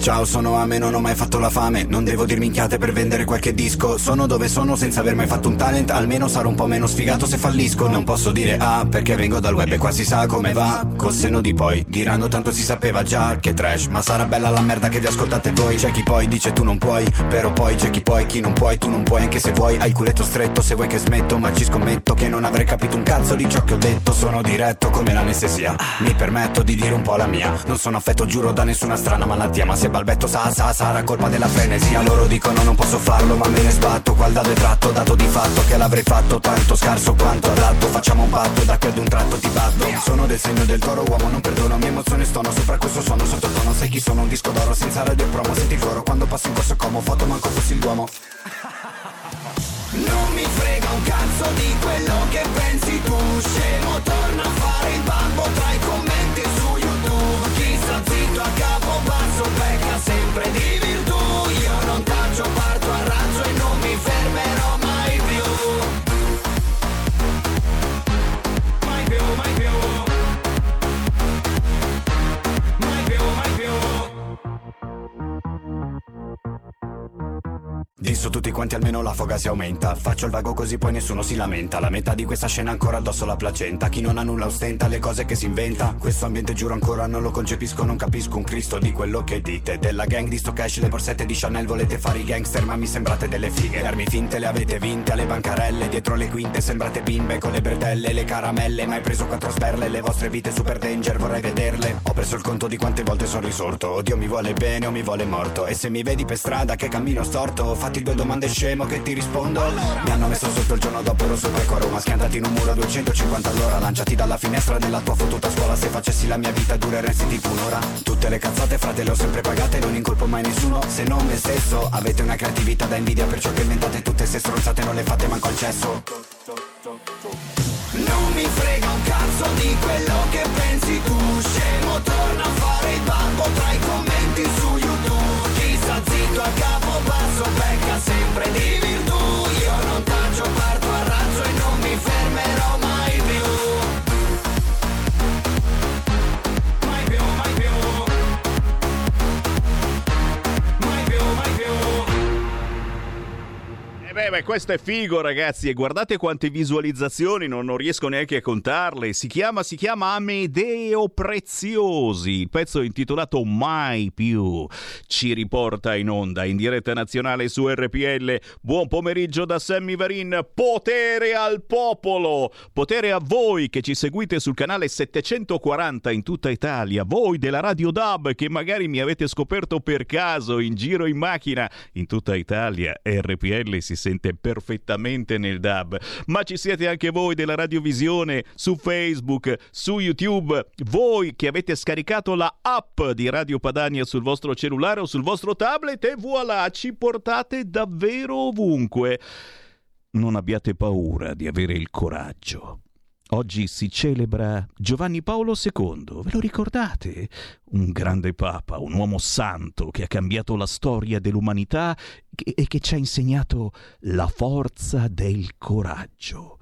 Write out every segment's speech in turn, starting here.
Ciao, sono Ame, non ho mai fatto la fame. Non devo dir minchiate per vendere qualche disco. Sono dove sono senza aver mai fatto un talent. Almeno sarò un po' meno sfigato se fallisco. Non posso dire ah, perché vengo dal web e qua si sa come va. Col seno di poi, diranno tanto si sapeva già Che trash, ma sarà bella la merda che vi ascoltate voi. C'è chi poi dice tu non puoi Però poi c'è chi poi, chi non puoi, tu non puoi Anche se vuoi, hai il culetto stretto Se vuoi che smetto, ma ci scommetto Che non avrei capito un cazzo di ciò che ho detto. Sono diretto come l'anestesia Mi permetto di dire un po' la mia. Non sono affetto, giuro, da nessuna strana malattia Ma se balbetto sa sa sarà colpa della frenesia. Loro dicono non posso farlo ma me ne sbatto. Qual dado è tratto dato di fatto che l'avrei fatto Tanto scarso quanto adatto Facciamo un patto da che ad un tratto ti batto. Sono del segno del toro uomo non perdono Mie emozioni stono sopra questo suono sottotono. Sai chi sono? Un disco d'oro senza radio promo. Senti il coro quando passo in corso como Foto manco fossi il duomo. Non mi frega un cazzo di quello che pensi tu. Scemo torna a fare il babbo tra i commenti aprendí. Disso tutti quanti almeno la foga si aumenta. Faccio il vago così poi nessuno si lamenta. La metà di questa scena ancora addosso la placenta. Chi non ha nulla ostenta le cose che si inventa. Questo ambiente giuro ancora non lo concepisco Non capisco un cristo di quello che dite. Della gang di sto cash le borsette di Chanel Volete fare i gangster ma mi sembrate delle fighe. Le armi finte le avete vinte alle bancarelle Dietro le quinte sembrate bimbe con le bretelle Le caramelle. Mai preso quattro sperle Le vostre vite super danger vorrei vederle. Ho perso il conto di quante volte sono risorto. O Dio mi vuole bene o mi vuole morto. E se mi vedi per strada che cammino storto Fatti due domande scemo che ti rispondo. Mi hanno messo sotto il giorno dopo ero sul becco a Roma Schiantati in un muro a 250 all'ora. Lanciati dalla finestra della tua fottuta scuola. Se facessi la mia vita dureresti tipo un'ora. Tutte le cazzate frate le ho sempre pagate Non incolpo mai nessuno se non me stesso. Avete una creatività da invidia Perciò che inventate tutte se stronzate Non le fate manco al cesso. Non mi frega un cazzo di quello che pensi tu. Scemo torna a fare il babbo tra i commenti su YouTube. Chi sta zitto a capo basso beh, beh, questo è figo, ragazzi. E guardate quante visualizzazioni, non, non riesco neanche a contarle. Si chiama, si chiama Amedeo Preziosi. Il pezzo intitolato Mai più. Ci riporta in onda in diretta nazionale su RPL. Buon pomeriggio da Sammy Varin. Potere al popolo. Potere a voi che ci seguite sul canale 740 in tutta Italia. Voi della Radio DAB che magari mi avete scoperto per caso in giro in macchina in tutta Italia. RPL si sente perfettamente nel DAB. Ma ci siete anche voi della radiovisione su Facebook, su YouTube, voi che avete scaricato la app di Radio Padania sul vostro cellulare o sul vostro tablet e voilà, ci portate davvero ovunque. Non abbiate paura di avere il coraggio. Oggi si celebra Giovanni Paolo II, ve lo ricordate? Un grande papa, un uomo santo che ha cambiato la storia dell'umanità e che ci ha insegnato la forza del coraggio.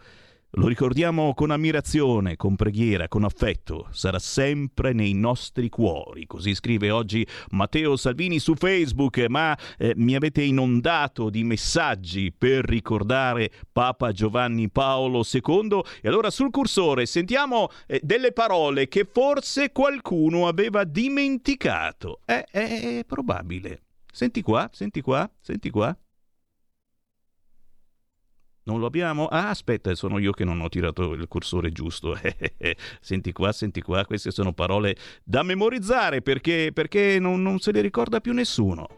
Lo ricordiamo con ammirazione, con preghiera, con affetto. Sarà sempre nei nostri cuori. Così scrive oggi Matteo Salvini su Facebook, ma eh, mi avete inondato di messaggi per ricordare Papa Giovanni Paolo II. E allora sul cursore sentiamo eh, delle parole che forse qualcuno aveva dimenticato. È, è, è probabile. Senti qua, senti qua, senti qua. Non lo abbiamo? Ah, aspetta, sono io che non ho tirato il cursore giusto. senti qua, senti qua, queste sono parole da memorizzare perché, perché non, non se le ricorda più nessuno.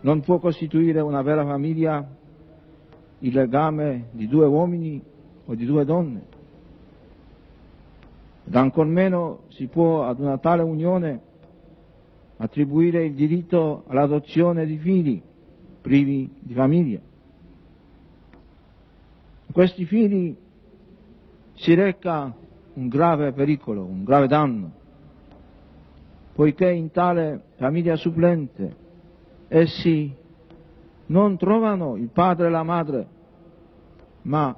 Non può costituire una vera famiglia il legame di due uomini o di due donne. Ed ancor meno si può ad una tale unione attribuire il diritto all'adozione di figli privi di famiglia. Questi figli si reca un grave pericolo, un grave danno, poiché in tale famiglia supplente essi non trovano il padre e la madre, ma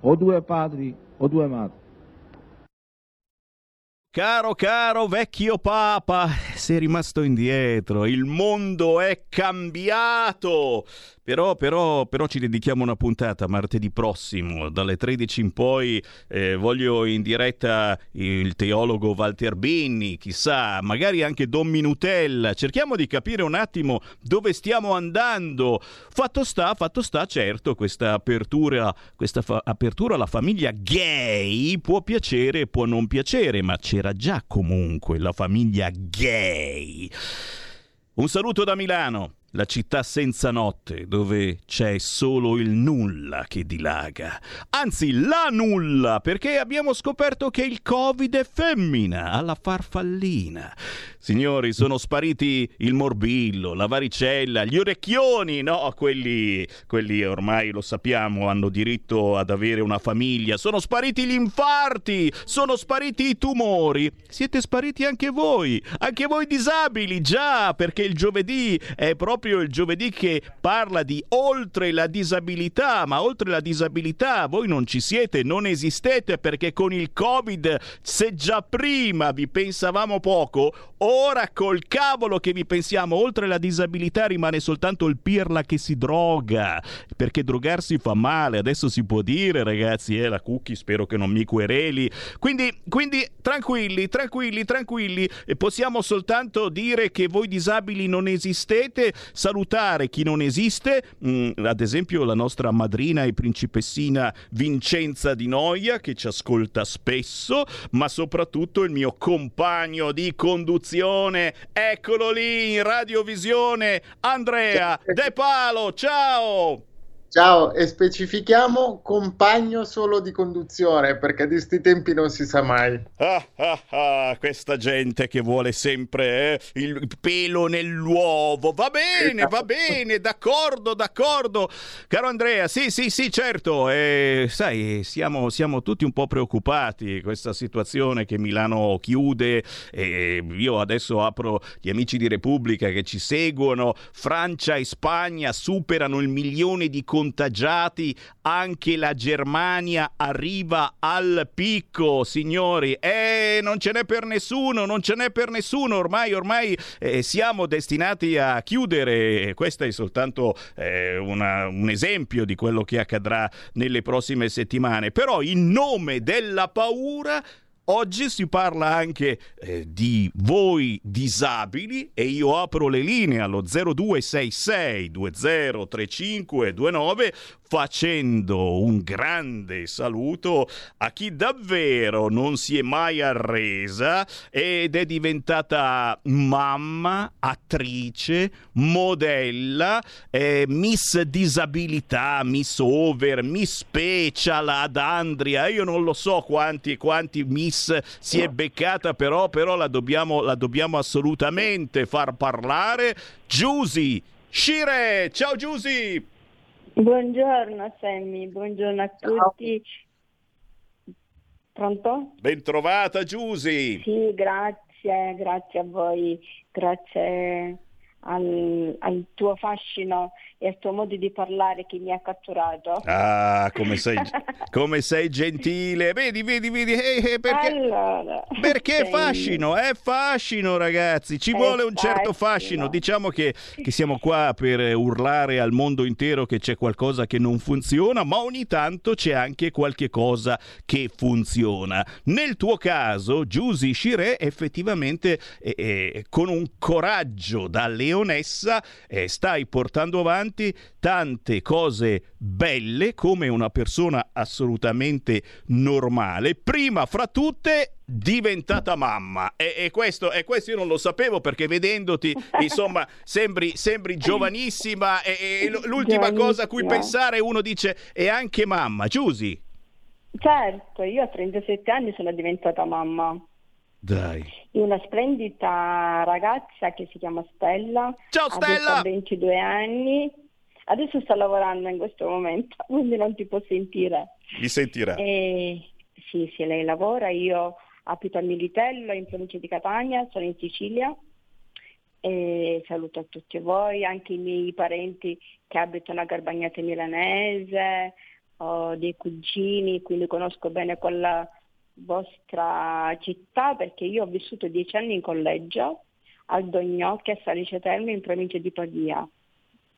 o due padri o due madri. Caro, caro vecchio Papa, sei rimasto indietro, il mondo è cambiato. Però, però, però ci dedichiamo una puntata martedì prossimo, dalle 13 in poi eh, voglio in diretta il teologo Walter Binni, chissà, magari anche Don Minutella. Cerchiamo di capire un attimo dove stiamo andando. Fatto sta, fatto sta, certo, questa apertura, questa fa- apertura alla famiglia gay può piacere può non piacere, ma c'era già comunque la famiglia gay. Un saluto da Milano la città senza notte, dove c'è solo il nulla che dilaga. Anzi, la nulla, perché abbiamo scoperto che il Covid è femmina, alla farfallina. Signori, sono spariti il morbillo, la varicella, gli orecchioni, no, quelli, quelli ormai lo sappiamo, hanno diritto ad avere una famiglia. Sono spariti gli infarti, sono spariti i tumori. Siete spariti anche voi, anche voi disabili, già, perché il giovedì è proprio il giovedì che parla di oltre la disabilità, ma oltre la disabilità voi non ci siete, non esistete perché con il Covid, se già prima vi pensavamo poco, col cavolo che vi pensiamo, oltre la disabilità rimane soltanto il pirla che si droga, perché drogarsi fa male, adesso si può dire ragazzi, eh, la cookie spero che non mi quereli, quindi, quindi tranquilli, tranquilli, tranquilli, possiamo soltanto dire che voi disabili non esistete, salutare chi non esiste, mm, ad esempio la nostra madrina e principessina Vincenza Di Noia che ci ascolta spesso, ma soprattutto il mio compagno di conduzione, eccolo lì in radiovisione, Andrea De Palo, ciao! Ciao, e specifichiamo compagno solo di conduzione, perché di sti tempi non si sa mai. Ah, ah, ah, questa gente che vuole sempre eh, il pelo nell'uovo. Va bene, va bene, d'accordo, d'accordo. Caro Andrea, sì, sì, sì, certo. Eh, sai, siamo, siamo, tutti un po' preoccupati. Questa situazione che Milano chiude. Eh, io adesso apro gli amici di Repubblica che ci seguono. Francia e Spagna superano il milione di contagiati contagiati, anche la Germania arriva al picco, signori. E non ce n'è per nessuno, non ce n'è per nessuno. Ormai, ormai eh, siamo destinati a chiudere. Questo è soltanto eh, una, un esempio di quello che accadrà nelle prossime settimane. Però in nome della paura Oggi si parla anche eh, di voi disabili e io apro le linee allo 0266 203529 facendo un grande saluto a chi davvero non si è mai arresa ed è diventata mamma, attrice, modella, eh, miss disabilità, miss over, miss special ad Andria. Io non lo so quanti, quanti miss si è beccata, però, però la, dobbiamo, la dobbiamo assolutamente far parlare. Giusy, Shire, ciao Giusy! Buongiorno Sammy, buongiorno a tutti. Pronto? Bentrovata Giusy. Sì, grazie, grazie a voi, grazie al, al, tuo fascino e al tuo modo di parlare che mi ha catturato. Ah, come sei, come sei gentile. Vedi, vedi, vedi. Eh, eh, perché allora, perché è fascino, è fascino ragazzi. Ci è vuole un certo fascino. Diciamo che, che siamo qua per urlare al mondo intero che c'è qualcosa che non funziona, ma ogni tanto c'è anche qualche cosa che funziona. Nel tuo caso, Giusy Shire effettivamente eh, eh, con un coraggio da leone leonessa eh, stai portando avanti tante cose belle come una persona assolutamente normale, prima fra tutte diventata mamma e, e, questo, e, questo, io non lo sapevo perché vedendoti insomma sembri, sembri giovanissima e, e l'ultima cosa a cui pensare uno dice è anche mamma Giusy certo io a 37 anni sono diventata mamma dai. Una splendida ragazza che si chiama Stella. Ciao Stella! Ha 22 anni. Adesso sta lavorando in questo momento, quindi non ti può sentire. Mi sentirà. E, sì, sì, lei lavora. Io abito a Militello, in provincia di Catania, sono in Sicilia. e saluto a tutti voi, anche i miei parenti che abitano a Garbagnate Milanese, ho dei cugini, quindi conosco bene quella vostra città perché io ho vissuto dieci anni in collegio al Dognocchi a Salice Terme in provincia di Pavia.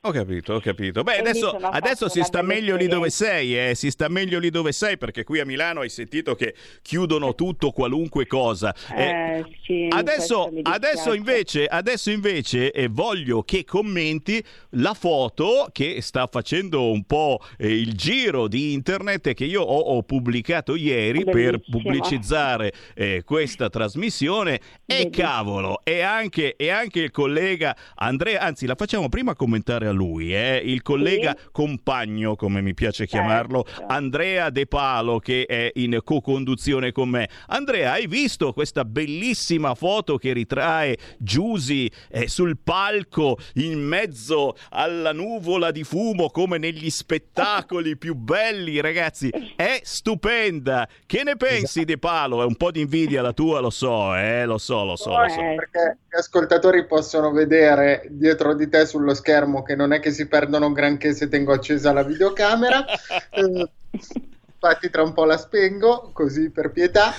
Ho capito, ho capito. Beh, adesso, adesso si sta meglio lì dove sei, eh? si sta meglio lì dove sei perché qui a Milano hai sentito che chiudono tutto, qualunque cosa. Eh, eh, sì, adesso, adesso, invece, adesso invece eh, voglio che commenti la foto che sta facendo un po' eh, il giro di internet che io ho, ho pubblicato ieri Bellissima. per pubblicizzare eh, questa trasmissione. E cavolo, e anche, e anche il collega Andrea, anzi la facciamo prima commentare a lui, eh? il collega sì. compagno, come mi piace chiamarlo, certo. Andrea De Palo, che è in co-conduzione con me. Andrea, hai visto questa bellissima foto che ritrae Giusy eh, sul palco in mezzo alla nuvola di fumo come negli spettacoli più belli, ragazzi? È stupenda. Che ne pensi esatto. De Palo? È un po' di invidia la tua, lo so, eh? lo so, lo so. Lo so. Perché gli ascoltatori possono vedere dietro di te sullo schermo che non è che si perdono granché se tengo accesa la videocamera. eh, infatti tra un po' la spengo, così per pietà.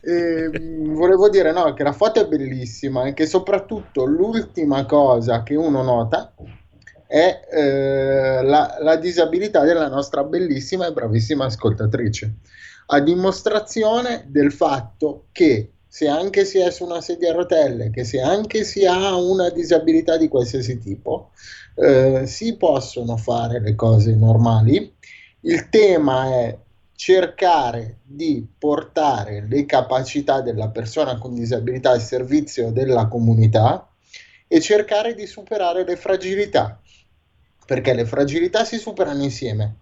E, mm, volevo dire no, che la foto è bellissima e che soprattutto l'ultima cosa che uno nota è eh, la, la disabilità della nostra bellissima e bravissima ascoltatrice, a dimostrazione del fatto che se anche si è su una sedia a rotelle, che se anche si ha una disabilità di qualsiasi tipo, eh, si possono fare le cose normali. Il tema è cercare di portare le capacità della persona con disabilità al servizio della comunità e cercare di superare le fragilità, perché le fragilità si superano insieme.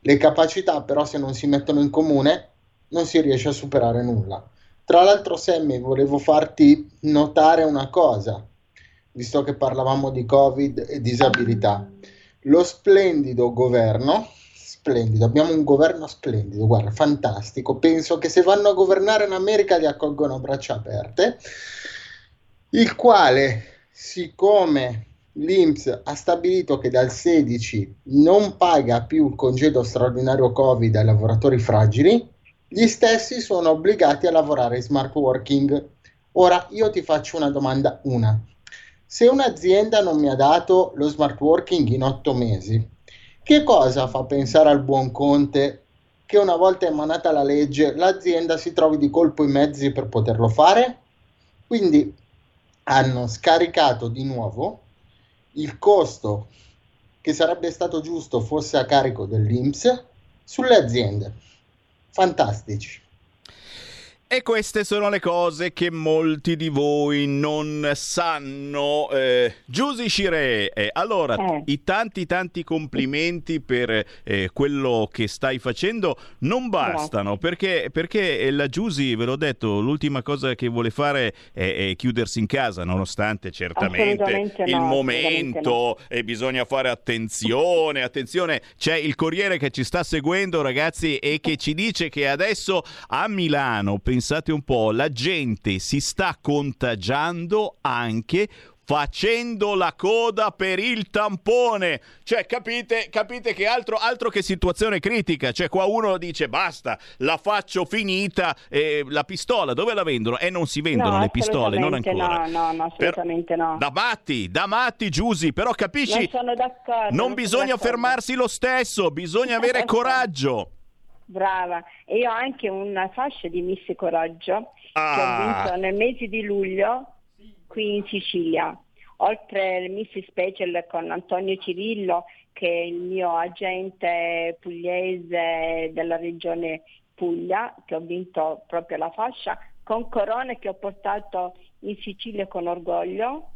Le capacità però se non si mettono in comune non si riesce a superare nulla. Tra l'altro, Sammy, volevo farti notare una cosa, visto che parlavamo di Covid e disabilità. Lo splendido governo, splendido, abbiamo un governo splendido, guarda, fantastico. Penso che se vanno a governare in America li accolgono a braccia aperte, il quale, siccome l'INPS ha stabilito che dal 16 non paga più il congedo straordinario Covid ai lavoratori fragili, gli stessi sono obbligati a lavorare in smart working. Ora io ti faccio una domanda, una. Se un'azienda non mi ha dato lo smart working in otto mesi, che cosa fa pensare al buon Conte che una volta emanata la legge l'azienda si trovi di colpo i mezzi per poterlo fare? Quindi hanno scaricato di nuovo il costo che sarebbe stato giusto fosse a carico dell'INPS sulle aziende fantastici. E queste sono le cose che molti di voi non sanno. Eh, Giusy Shire, eh, allora, eh. i tanti tanti complimenti per eh, quello che stai facendo non bastano, perché, perché, la Giusy, ve l'ho detto, l'ultima cosa che vuole fare è, è chiudersi in casa, nonostante certamente il no, momento no. e bisogna fare attenzione, attenzione, c'è il Corriere che ci sta seguendo ragazzi e che ci dice che adesso a Milano, pensate un po', la gente si sta contagiando anche facendo la coda per il tampone. Cioè, capite, capite che altro, altro, che situazione critica. Cioè, qua uno dice basta, la faccio finita, eh, la pistola dove la vendono? E eh, non si vendono no, le pistole, non ancora. No, no, no assolutamente per, no. Da matti, da matti, Giusy, però capisci? Non sono d'accordo. Non, non bisogna fermarsi lo stesso, bisogna avere coraggio. Brava, e io ho anche una fascia di Miss Coraggio ah. che ho ah. vinto nel mese di luglio qui in Sicilia. Oltre al Miss Special con Antonio Cirillo, che è il mio agente pugliese della regione Puglia, che ho vinto proprio la fascia, con corone che ho portato in Sicilia con orgoglio.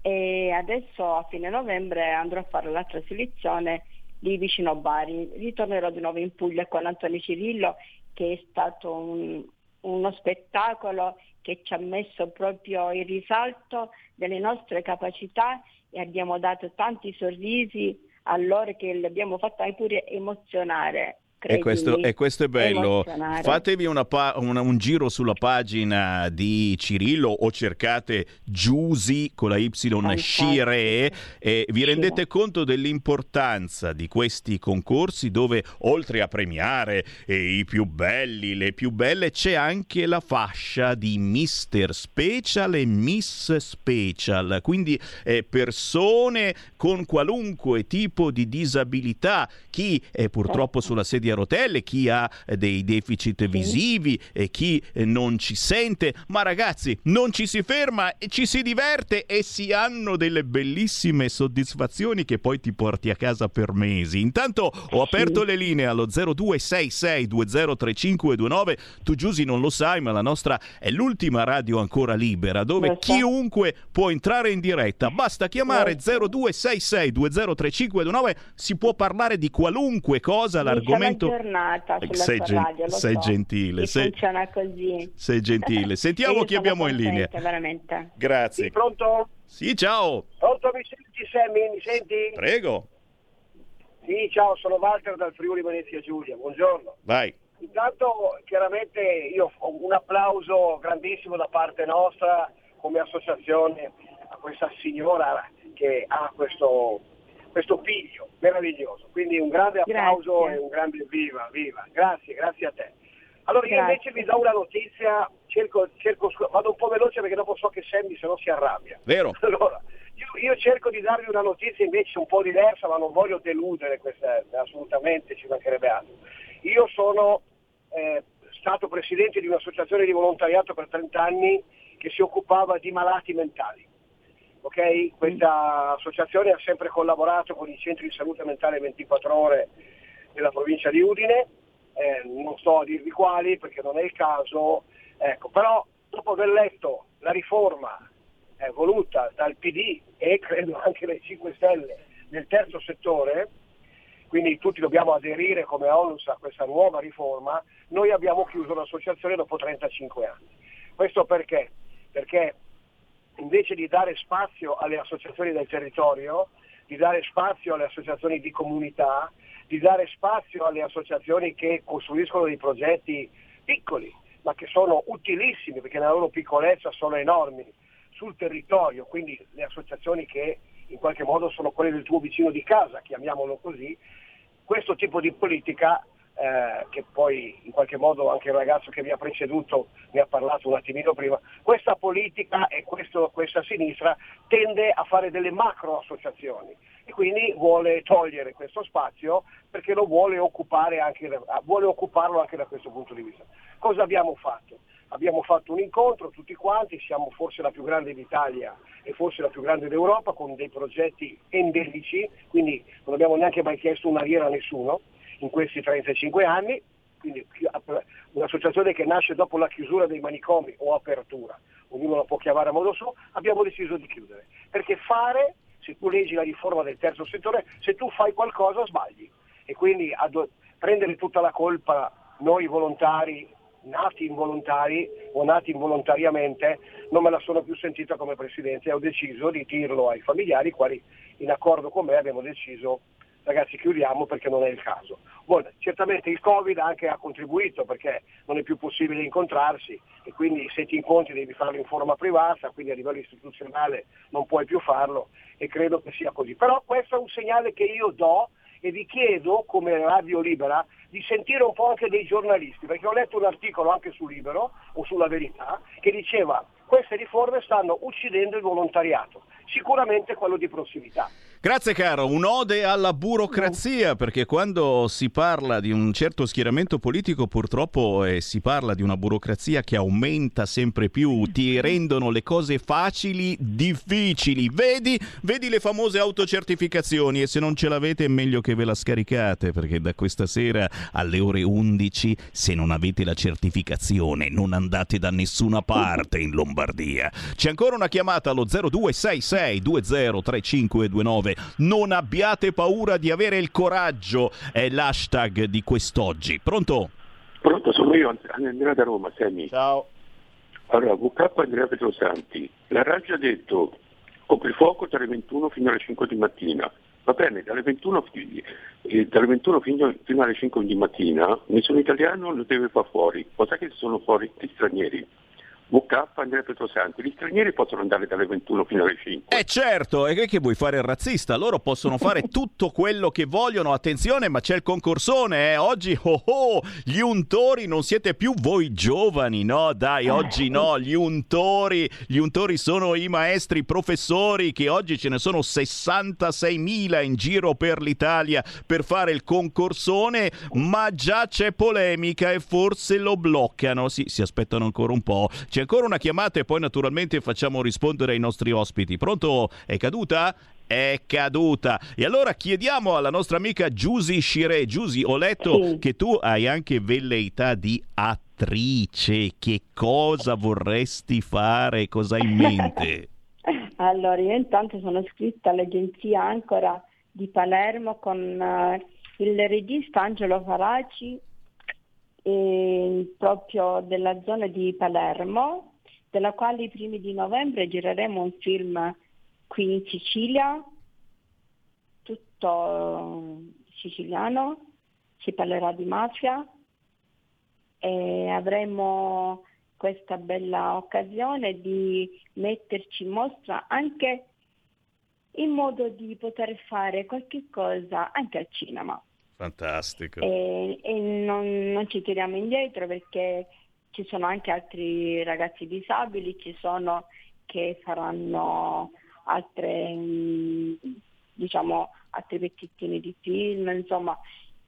E adesso a fine novembre andrò a fare l'altra selezione lì vicino a Bari. Ritornerò di nuovo in Puglia con Antonio Cirillo che è stato un, uno spettacolo che ci ha messo proprio il risalto delle nostre capacità e abbiamo dato tanti sorrisi a loro che li abbiamo anche pure emozionare. E questo, e questo, è bello. Fatevi una pa- una, un giro sulla pagina di Cirillo o cercate Giusi con la Y Scire e vi rendete conto dell'importanza di questi concorsi dove oltre a premiare eh, i più belli, le più belle, c'è anche la fascia di Mister Special e Miss Special. Quindi eh, persone con qualunque tipo di disabilità, chi è purtroppo sulla sedia a rotelle, chi ha eh, dei deficit visivi e chi eh, non ci sente, ma ragazzi non ci si ferma, ci si diverte e si hanno delle bellissime soddisfazioni che poi ti porti a casa per mesi. Intanto ho aperto le linee allo 0266203529, tu Giusy non lo sai ma la nostra è l'ultima radio ancora libera dove chiunque può entrare in diretta, basta chiamare 0266203529, si può parlare di qualunque cosa, l'argomento giornata sulla sei, gen- radio, sei so. gentile. Sei... Funziona così. Sei gentile. Sentiamo chi abbiamo in linea. Veramente. Grazie. Sì, pronto? Sì, ciao. Pronto, mi senti Sammy? Mi senti? Prego. Sì, ciao, sono Walter dal Friuli Venezia Giulia. Buongiorno. Vai. Intanto, chiaramente, io ho un applauso grandissimo da parte nostra come associazione questa signora che ha questo questo piglio meraviglioso. Quindi un grande applauso grazie. e un grande viva, viva. Grazie, grazie a te. Allora io invece vi do una notizia, cerco, cerco, vado un po' veloce perché dopo so che Sammy se no si arrabbia. Vero. Allora, io, io, cerco di darvi una notizia invece un po' diversa, ma non voglio deludere questa, assolutamente, ci mancherebbe altro. Io sono eh, stato presidente di un'associazione di volontariato per 30 anni che si occupava di malati mentali. Okay? Questa associazione ha sempre collaborato con i centri di salute mentale 24 ore della provincia di Udine, eh, non sto a dirvi quali perché non è il caso, ecco, però dopo aver letto la riforma eh, voluta dal PD e credo anche dai 5 Stelle nel terzo settore, quindi tutti dobbiamo aderire come ONUS a questa nuova riforma, noi abbiamo chiuso l'associazione dopo 35 anni. Questo perché? Perché invece di dare spazio alle associazioni del territorio, di dare spazio alle associazioni di comunità, di dare spazio alle associazioni che costruiscono dei progetti piccoli, ma che sono utilissimi perché nella loro piccolezza sono enormi sul territorio, quindi le associazioni che in qualche modo sono quelle del tuo vicino di casa, chiamiamolo così, questo tipo di politica eh, che poi in qualche modo anche il ragazzo che mi ha preceduto ne ha parlato un attimino prima, questa politica e questo, questa sinistra tende a fare delle macro associazioni e quindi vuole togliere questo spazio perché lo vuole, anche, vuole occuparlo anche da questo punto di vista. Cosa abbiamo fatto? Abbiamo fatto un incontro tutti quanti, siamo forse la più grande d'Italia e forse la più grande d'Europa con dei progetti endemici, quindi non abbiamo neanche mai chiesto un'ariera a nessuno, in questi 35 anni, quindi un'associazione che nasce dopo la chiusura dei manicomi o apertura, ognuno la può chiamare a modo suo, abbiamo deciso di chiudere. Perché fare, se tu leggi la riforma del terzo settore, se tu fai qualcosa sbagli. E quindi ad, prendere tutta la colpa noi volontari, nati involontari o nati involontariamente, non me la sono più sentita come Presidente e ho deciso di dirlo ai familiari, quali in accordo con me abbiamo deciso ragazzi chiudiamo perché non è il caso. Buon, certamente il Covid anche ha contribuito perché non è più possibile incontrarsi e quindi se ti incontri devi farlo in forma privata, quindi a livello istituzionale non puoi più farlo e credo che sia così. Però questo è un segnale che io do e vi chiedo come Radio Libera di sentire un po' anche dei giornalisti, perché ho letto un articolo anche su Libero o sulla Verità che diceva queste riforme stanno uccidendo il volontariato, sicuramente quello di prossimità. Grazie caro, un'ode alla burocrazia perché quando si parla di un certo schieramento politico purtroppo eh, si parla di una burocrazia che aumenta sempre più, ti rendono le cose facili difficili. Vedi, vedi le famose autocertificazioni e se non ce l'avete è meglio che ve la scaricate perché da questa sera alle ore 11 se non avete la certificazione non andate da nessuna parte in Lombardia. C'è ancora una chiamata allo 0266 203529 parole. Non abbiate paura di avere il coraggio, è l'hashtag di quest'oggi. Pronto? Pronto, sono io, Andrea da Roma, Semi. Ciao. Allora, VK Andrea Petrosanti, la RAI ha detto coprifuoco tra le 21 fino alle 5 di mattina. Va bene, dalle 21, eh, dalle 21 fino, fino, alle 5 di mattina nessun italiano lo deve far fuori, cosa che sono fuori gli stranieri. VK Andrea Petrosanti. Gli stranieri possono andare dalle 21 fino alle 5. Eh certo, e che vuoi fare il razzista? Loro possono fare tutto quello che vogliono. Attenzione, ma c'è il concorsone, eh? Oggi, oh oh, gli untori non siete più voi giovani, no? Dai, oggi no, gli untori, gli untori sono i maestri professori che oggi ce ne sono 66.000 in giro per l'Italia per fare il concorsone, ma già c'è polemica e forse lo bloccano. Sì, si aspettano ancora un po'. C'è ancora una chiamata e poi naturalmente facciamo rispondere ai nostri ospiti. Pronto? È caduta? È caduta. E allora chiediamo alla nostra amica Giusy Scire. Giusy, ho letto sì. che tu hai anche velleità di attrice. Che cosa vorresti fare? Cosa hai in mente? allora, io intanto sono iscritta all'agenzia Ancora di Palermo con uh, il regista Angelo Faraci eh, proprio della zona di Palermo, della quale i primi di novembre gireremo un film qui in Sicilia, tutto siciliano, si parlerà di mafia e avremo questa bella occasione di metterci in mostra anche in modo di poter fare qualche cosa anche al cinema. Fantastico. E, e non, non, ci tiriamo indietro perché ci sono anche altri ragazzi disabili, ci sono che faranno altre, diciamo, altri pezzettini di film, insomma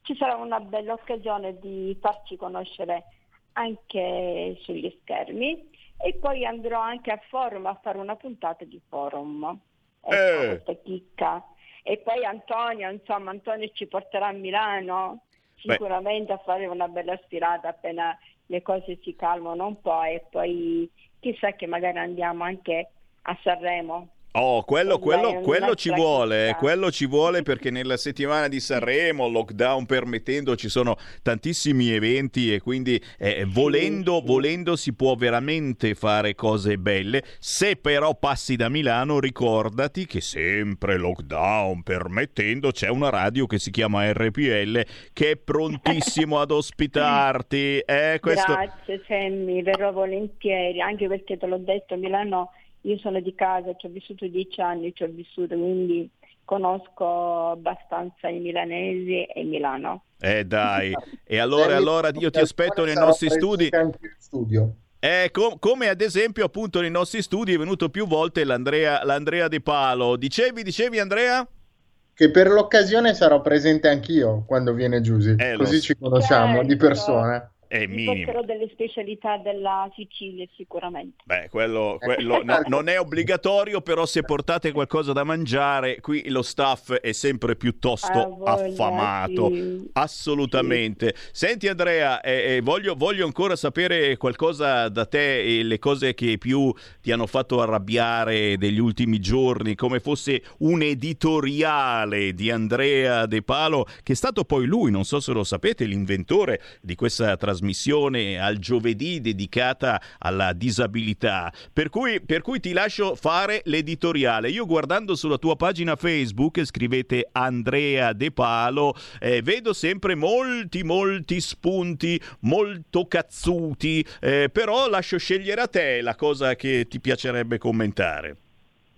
ci sarà una bella occasione di farci conoscere anche sugli schermi e poi andrò anche a forum a fare una puntata di forum. Ecco, eh. questa chicca e poi Antonio, insomma, Antonio ci porterà a Milano sicuramente Beh. a fare una bella stirata appena le cose si calmano un po' e poi chissà che magari andiamo anche a Sanremo Oh, quello, quello, quello ci vuole, eh, quello ci vuole perché nella settimana di Sanremo, lockdown permettendo, ci sono tantissimi eventi e quindi eh, volendo, volendo si può veramente fare cose belle. Se però passi da Milano, ricordati che sempre lockdown permettendo c'è una radio che si chiama RPL che è prontissimo ad ospitarti. Eh, questo... Grazie Sammy, verrò volentieri, anche perché te l'ho detto, Milano io sono di casa, ci ho vissuto dieci anni, ci ho vissuto, quindi conosco abbastanza i milanesi e Milano. Eh dai, e allora, allora io ti aspetto nei nostri studi. Studio. Eh, com- come ad esempio appunto nei nostri studi è venuto più volte l'Andrea, l'Andrea De Palo. Dicevi, dicevi Andrea? Che per l'occasione sarò presente anch'io quando viene Giusy, eh, così ci conosciamo certo. di persona è minimo. delle specialità della Sicilia sicuramente. Beh, quello, quello no, non è obbligatorio, però se portate qualcosa da mangiare, qui lo staff è sempre piuttosto ah, affamato. Sì. Assolutamente. Sì. Senti Andrea, eh, eh, voglio, voglio, ancora sapere qualcosa da te e le cose che più ti hanno fatto arrabbiare degli ultimi giorni, come fosse un editoriale di Andrea De Palo, che è stato poi lui, non so se lo sapete, l'inventore di questa trasmissione trasmissione al giovedì dedicata alla disabilità. Per cui, per cui ti lascio fare l'editoriale. Io guardando sulla tua pagina Facebook, scrivete Andrea De Palo, eh, vedo sempre molti, molti spunti, molto cazzuti, eh, però lascio scegliere a te la cosa che ti piacerebbe commentare.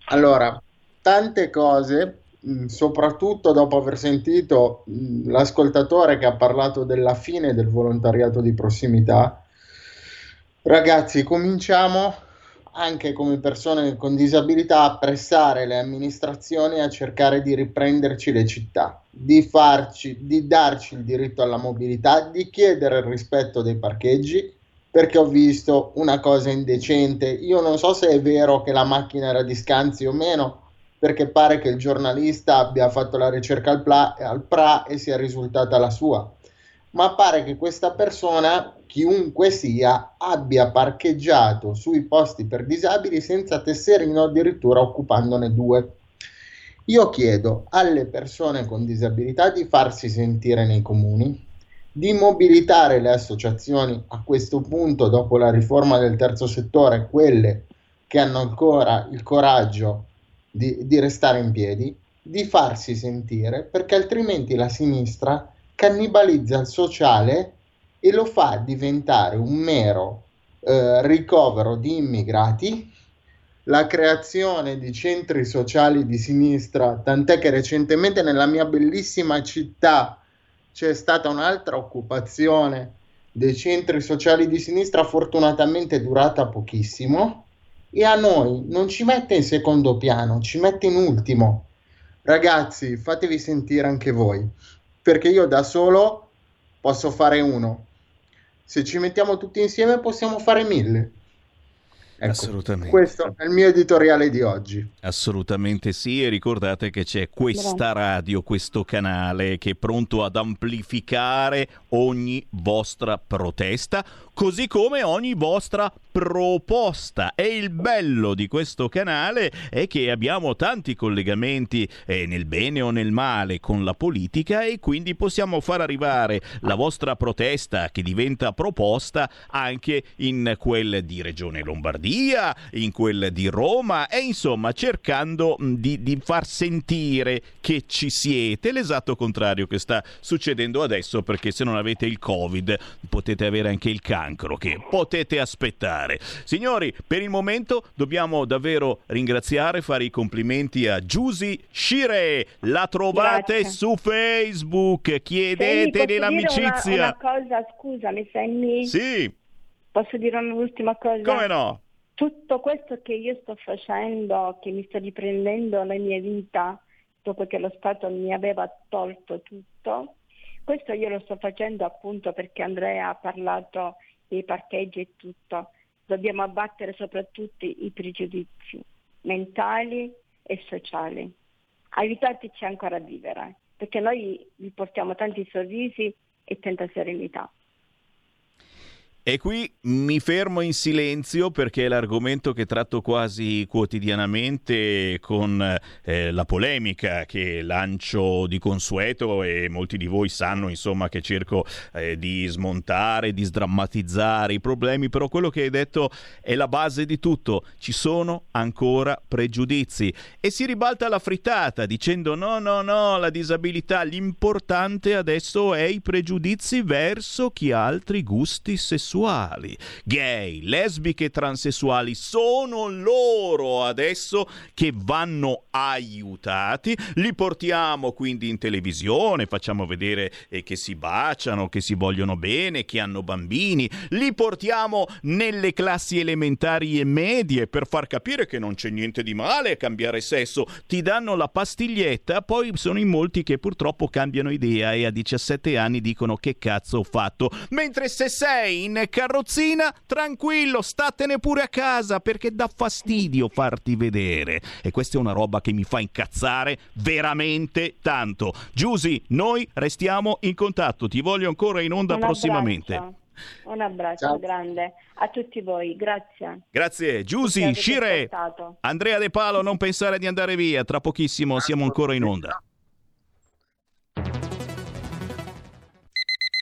Allora, tante cose soprattutto dopo aver sentito mm, l'ascoltatore che ha parlato della fine del volontariato di prossimità, ragazzi, cominciamo anche come persone con disabilità a pressare le amministrazioni a cercare di riprenderci le città, di, farci, di darci il diritto alla mobilità, di chiedere il rispetto dei parcheggi, perché ho visto una cosa indecente. Io non so se è vero che la macchina era di scansi o meno, perché pare che il giornalista abbia fatto la ricerca al, pla, al PRA e sia risultata la sua. Ma pare che questa persona, chiunque sia, abbia parcheggiato sui posti per disabili senza tesserino, addirittura occupandone due. Io chiedo alle persone con disabilità di farsi sentire nei comuni, di mobilitare le associazioni a questo punto, dopo la riforma del terzo settore, quelle che hanno ancora il coraggio di, di restare in piedi, di farsi sentire perché altrimenti la sinistra cannibalizza il sociale e lo fa diventare un mero eh, ricovero di immigrati, la creazione di centri sociali di sinistra, tant'è che recentemente nella mia bellissima città c'è stata un'altra occupazione dei centri sociali di sinistra, fortunatamente durata pochissimo, e a noi non ci mette in secondo piano, ci mette in ultimo. Ragazzi, fatevi sentire anche voi, perché io da solo posso fare uno. Se ci mettiamo tutti insieme possiamo fare mille. Ecco, Assolutamente. Questo è il mio editoriale di oggi. Assolutamente sì, e ricordate che c'è questa radio, questo canale che è pronto ad amplificare ogni vostra protesta, così come ogni vostra proposta. E il bello di questo canale è che abbiamo tanti collegamenti eh, nel bene o nel male con la politica e quindi possiamo far arrivare la vostra protesta che diventa proposta anche in quel di Regione Lombardia, in quel di Roma e insomma cercando di, di far sentire che ci siete, l'esatto contrario che sta succedendo adesso perché se non avete il Covid potete avere anche il cancro che potete aspettare. Signori, per il momento dobbiamo davvero ringraziare, fare i complimenti a Giusy Shire. La trovate Grazie. su Facebook, Senti, posso l'amicizia. Una, una cosa, scusami, Sammy. Sì, Posso dire un'ultima cosa? come no? Tutto questo che io sto facendo, che mi sto riprendendo la mia vita dopo che lo Stato mi aveva tolto tutto, questo io lo sto facendo appunto perché Andrea ha parlato dei parcheggi e tutto. Dobbiamo abbattere soprattutto i pregiudizi mentali e sociali. Aiutateci ancora a vivere, perché noi vi portiamo tanti sorrisi e tanta serenità. E qui mi fermo in silenzio perché è l'argomento che tratto quasi quotidianamente con eh, la polemica che lancio di consueto e molti di voi sanno insomma che cerco eh, di smontare, di sdrammatizzare i problemi, però quello che hai detto è la base di tutto, ci sono ancora pregiudizi. E si ribalta la frittata dicendo no no no la disabilità, l'importante adesso è i pregiudizi verso chi ha altri gusti sessuali gay, lesbiche transessuali sono loro adesso che vanno aiutati. Li portiamo quindi in televisione, facciamo vedere eh, che si baciano, che si vogliono bene, che hanno bambini. Li portiamo nelle classi elementari e medie per far capire che non c'è niente di male a cambiare sesso. Ti danno la pastiglietta, poi sono in molti che purtroppo cambiano idea e a 17 anni dicono che cazzo ho fatto. Mentre se sei in carrozzina, tranquillo, statene pure a casa perché dà fastidio farti vedere. E questa è una roba che mi fa incazzare veramente tanto. Giusy, noi restiamo in contatto. Ti voglio ancora in onda Un prossimamente. abbraccio. Un abbraccio Ciao. grande a tutti voi, grazie. Grazie, Giusy, Scire. Andrea De Palo, non pensare di andare via, tra pochissimo siamo ancora in onda.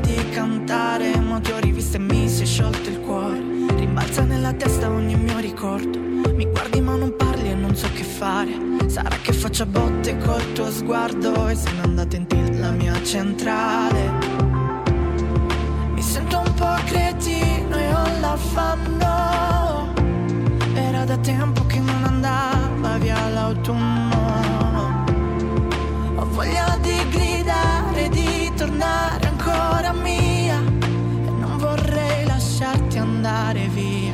di cantare Ma ti ho rivisto e mi si è sciolto il cuore. Rimbalza nella testa ogni mio ricordo. Mi guardi ma non parli e non so che fare. Sarà che faccia botte col tuo sguardo E se non andate in tilt la mia centrale. Mi sento un po' cretino e ho l'affanno. Era da tempo che non andava via l'autunno. Ho voglia di gridare, di tornare andare via.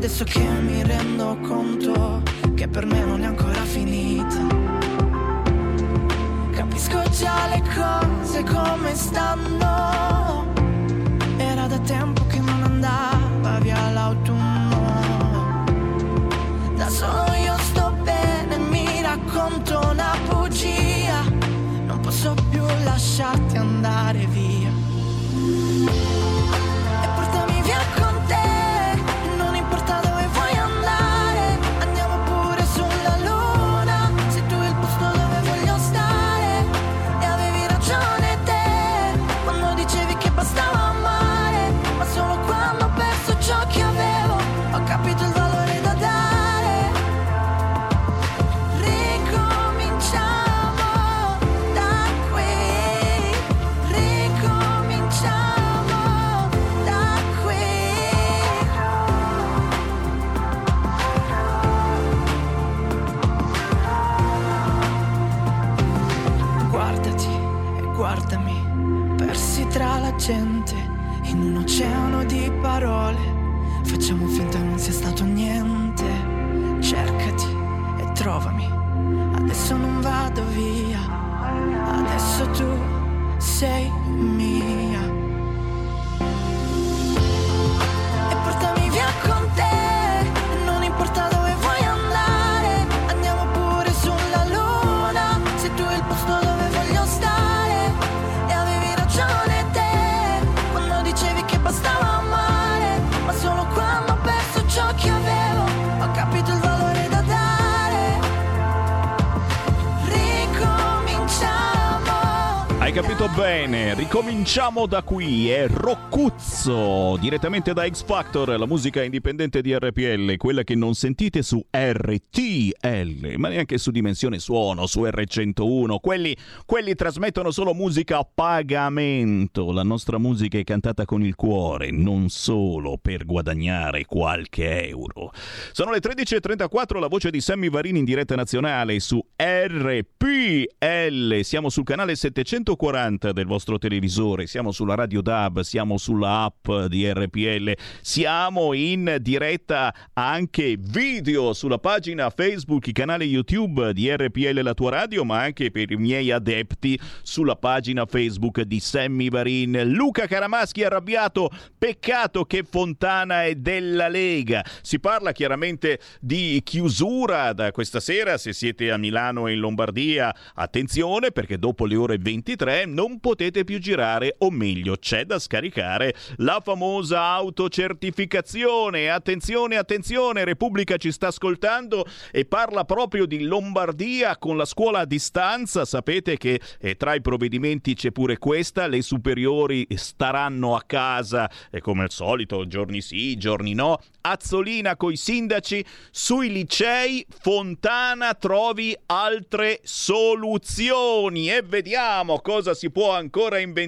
Adesso che mi rendo conto che per me non è ancora finita. Capisco già le cose come stanno. Capito bene, ricominciamo da qui, è Roccuzzo, direttamente da X Factor, la musica indipendente di RPL, quella che non sentite su RTL, ma neanche su Dimensione Suono, su R101, quelli, quelli trasmettono solo musica a pagamento, la nostra musica è cantata con il cuore, non solo per guadagnare qualche euro. Sono le 13.34, la voce di Sammy Varini in diretta nazionale su RPL, siamo sul canale 740 del vostro televisore, siamo sulla radio DAB, siamo sulla app di RPL, siamo in diretta anche video sulla pagina Facebook, il canale YouTube di RPL La Tua Radio, ma anche per i miei adepti sulla pagina Facebook di Sammy Varin. Luca Caramaschi arrabbiato, peccato che Fontana è della Lega. Si parla chiaramente di chiusura da questa sera, se siete a Milano e in Lombardia, attenzione perché dopo le ore 23 non potete più girare, o meglio, c'è da scaricare la famosa autocertificazione. Attenzione, attenzione, Repubblica ci sta ascoltando e parla proprio di Lombardia con la scuola a distanza. Sapete che eh, tra i provvedimenti c'è pure questa, le superiori staranno a casa, e come al solito, giorni sì, giorni no. Azzolina coi sindaci, sui licei Fontana trovi altre soluzioni e vediamo cosa si può ancora inventare,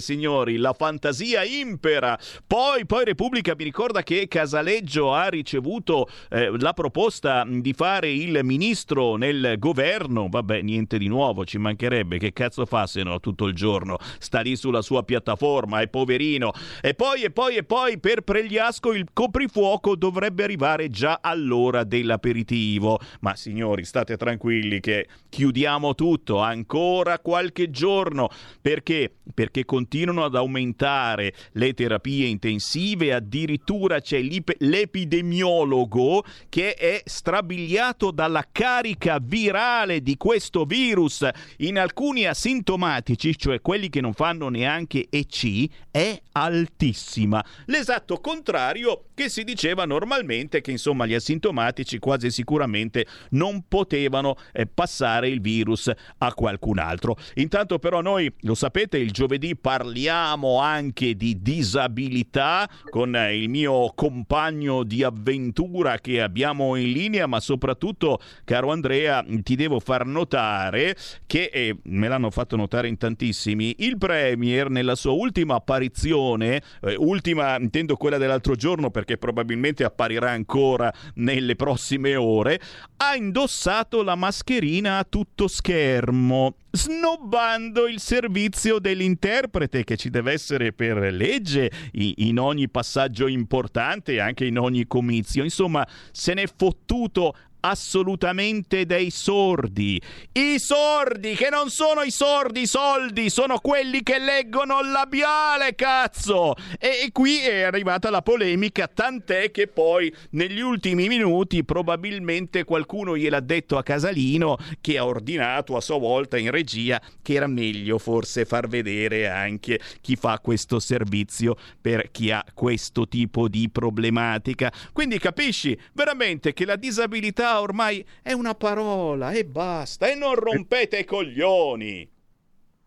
signori. La fantasia impera. Poi, poi Repubblica mi ricorda che Casaleggio ha ricevuto eh, la proposta di fare il ministro nel governo. Vabbè, niente di nuovo, ci mancherebbe. Che cazzo fa se no tutto il giorno? Sta lì sulla sua piattaforma, è poverino. E poi, e poi, e poi, per Pregliasco il coprifuoco dovrebbe arrivare già all'ora dell'aperitivo. Ma signori, state tranquilli che chiudiamo tutto ancora qualche giorno. Perché? Perché continuano ad aumentare le terapie intensive, addirittura c'è l'epidemiologo che è strabiliato dalla carica virale di questo virus. In alcuni asintomatici, cioè quelli che non fanno neanche EC, è altissima. L'esatto contrario che si diceva normalmente che insomma gli asintomatici quasi sicuramente non potevano eh, passare il virus a qualcun altro. Intanto però noi, lo sapete, il giovedì parliamo anche di disabilità con eh, il mio compagno di avventura che abbiamo in linea, ma soprattutto, caro Andrea, ti devo far notare che, e me l'hanno fatto notare in tantissimi, il Premier nella sua ultima apparizione, eh, ultima intendo quella dell'altro giorno perché probabilmente apparirà ancora nelle prossime ore, ha indossato la mascherina a tutto schermo. Snobbando il servizio dell'interprete che ci deve essere per legge in ogni passaggio importante, anche in ogni comizio. Insomma, se n'è fottuto assolutamente dei sordi. I sordi, che non sono i sordi i soldi, sono quelli che leggono il labiale, cazzo! E, e qui è arrivata la polemica, tant'è che poi negli ultimi minuti probabilmente qualcuno gliel'ha detto a Casalino che ha ordinato a sua volta in regia che era meglio forse far vedere anche chi fa questo servizio per chi ha questo tipo di problematica. Quindi capisci veramente che la disabilità ormai è una parola e basta, e non rompete i coglioni.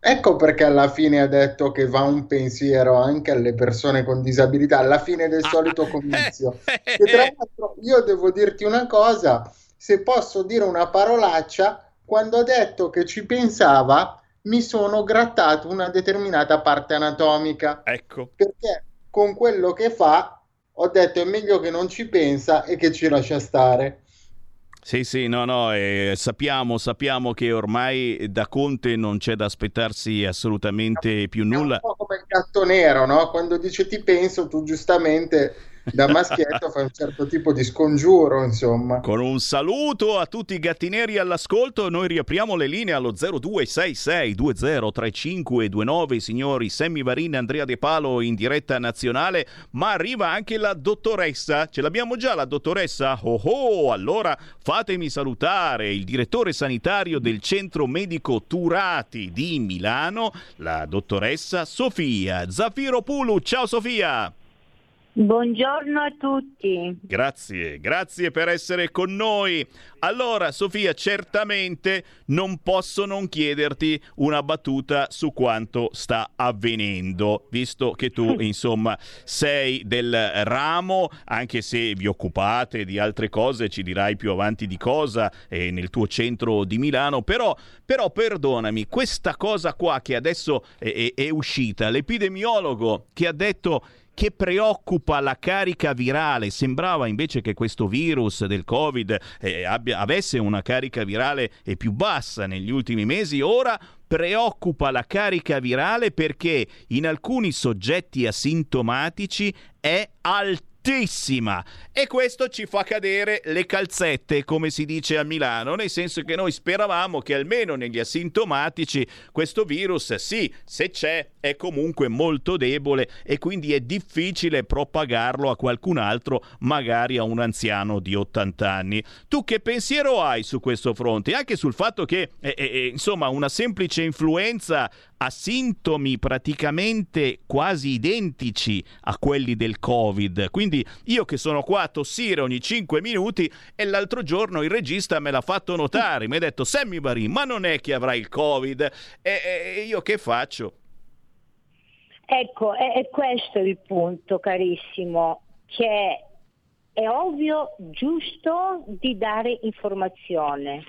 Ecco perché alla fine ha detto che va un pensiero anche alle persone con disabilità, alla fine del ah, solito comizio. e tra l'altro io devo dirti una cosa, se posso dire una parolaccia, quando ha detto che ci pensava, mi sono grattato una determinata parte anatomica. Ecco. Perché con quello che fa ho detto è meglio che non ci pensa e che ci lascia stare. Sì, sì, no, no, eh, sappiamo, sappiamo che ormai da Conte non c'è da aspettarsi assolutamente più nulla. È un po' come il gatto nero, no? Quando dice ti penso, tu giustamente da maschietto fai un certo tipo di scongiuro, insomma. Con un saluto a tutti i gattineri all'ascolto, noi riapriamo le linee allo 0266203529, signori Sammy Varin Andrea De Palo in diretta nazionale, ma arriva anche la dottoressa. Ce l'abbiamo già la dottoressa? Oh oh, allora fatemi salutare il direttore sanitario del centro medico Turati di Milano, la dottoressa Sofia Zafiropulu. Ciao Sofia! Buongiorno a tutti. Grazie, grazie per essere con noi. Allora, Sofia, certamente non posso non chiederti una battuta su quanto sta avvenendo, visto che tu, insomma, sei del ramo, anche se vi occupate di altre cose, ci dirai più avanti di cosa, eh, nel tuo centro di Milano, però, però perdonami, questa cosa qua che adesso è, è, è uscita, l'epidemiologo che ha detto che preoccupa la carica virale. Sembrava invece che questo virus del Covid eh, abbia, avesse una carica virale più bassa negli ultimi mesi. Ora preoccupa la carica virale perché in alcuni soggetti asintomatici è altissima altissima e questo ci fa cadere le calzette, come si dice a Milano, nel senso che noi speravamo che almeno negli asintomatici questo virus, sì, se c'è, è comunque molto debole e quindi è difficile propagarlo a qualcun altro, magari a un anziano di 80 anni. Tu che pensiero hai su questo fronte? Anche sul fatto che, eh, eh, insomma, una semplice influenza ha sintomi praticamente quasi identici a quelli del Covid. Quindi io che sono qua a tossire ogni 5 minuti e l'altro giorno il regista me l'ha fatto notare, mi ha detto Sammy Barin, ma non è che avrai il Covid? E, e io che faccio? Ecco, è, è questo il punto, carissimo, che è ovvio, giusto di dare informazione,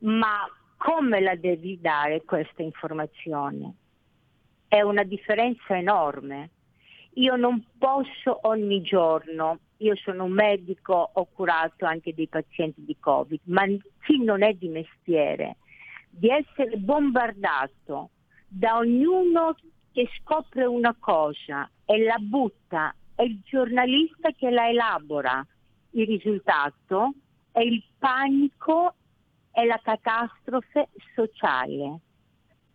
ma come la devi dare questa informazione? È una differenza enorme. Io non posso ogni giorno, io sono un medico, ho curato anche dei pazienti di Covid, ma chi non è di mestiere, di essere bombardato da ognuno che scopre una cosa e la butta, è il giornalista che la elabora. Il risultato è il panico è la catastrofe sociale.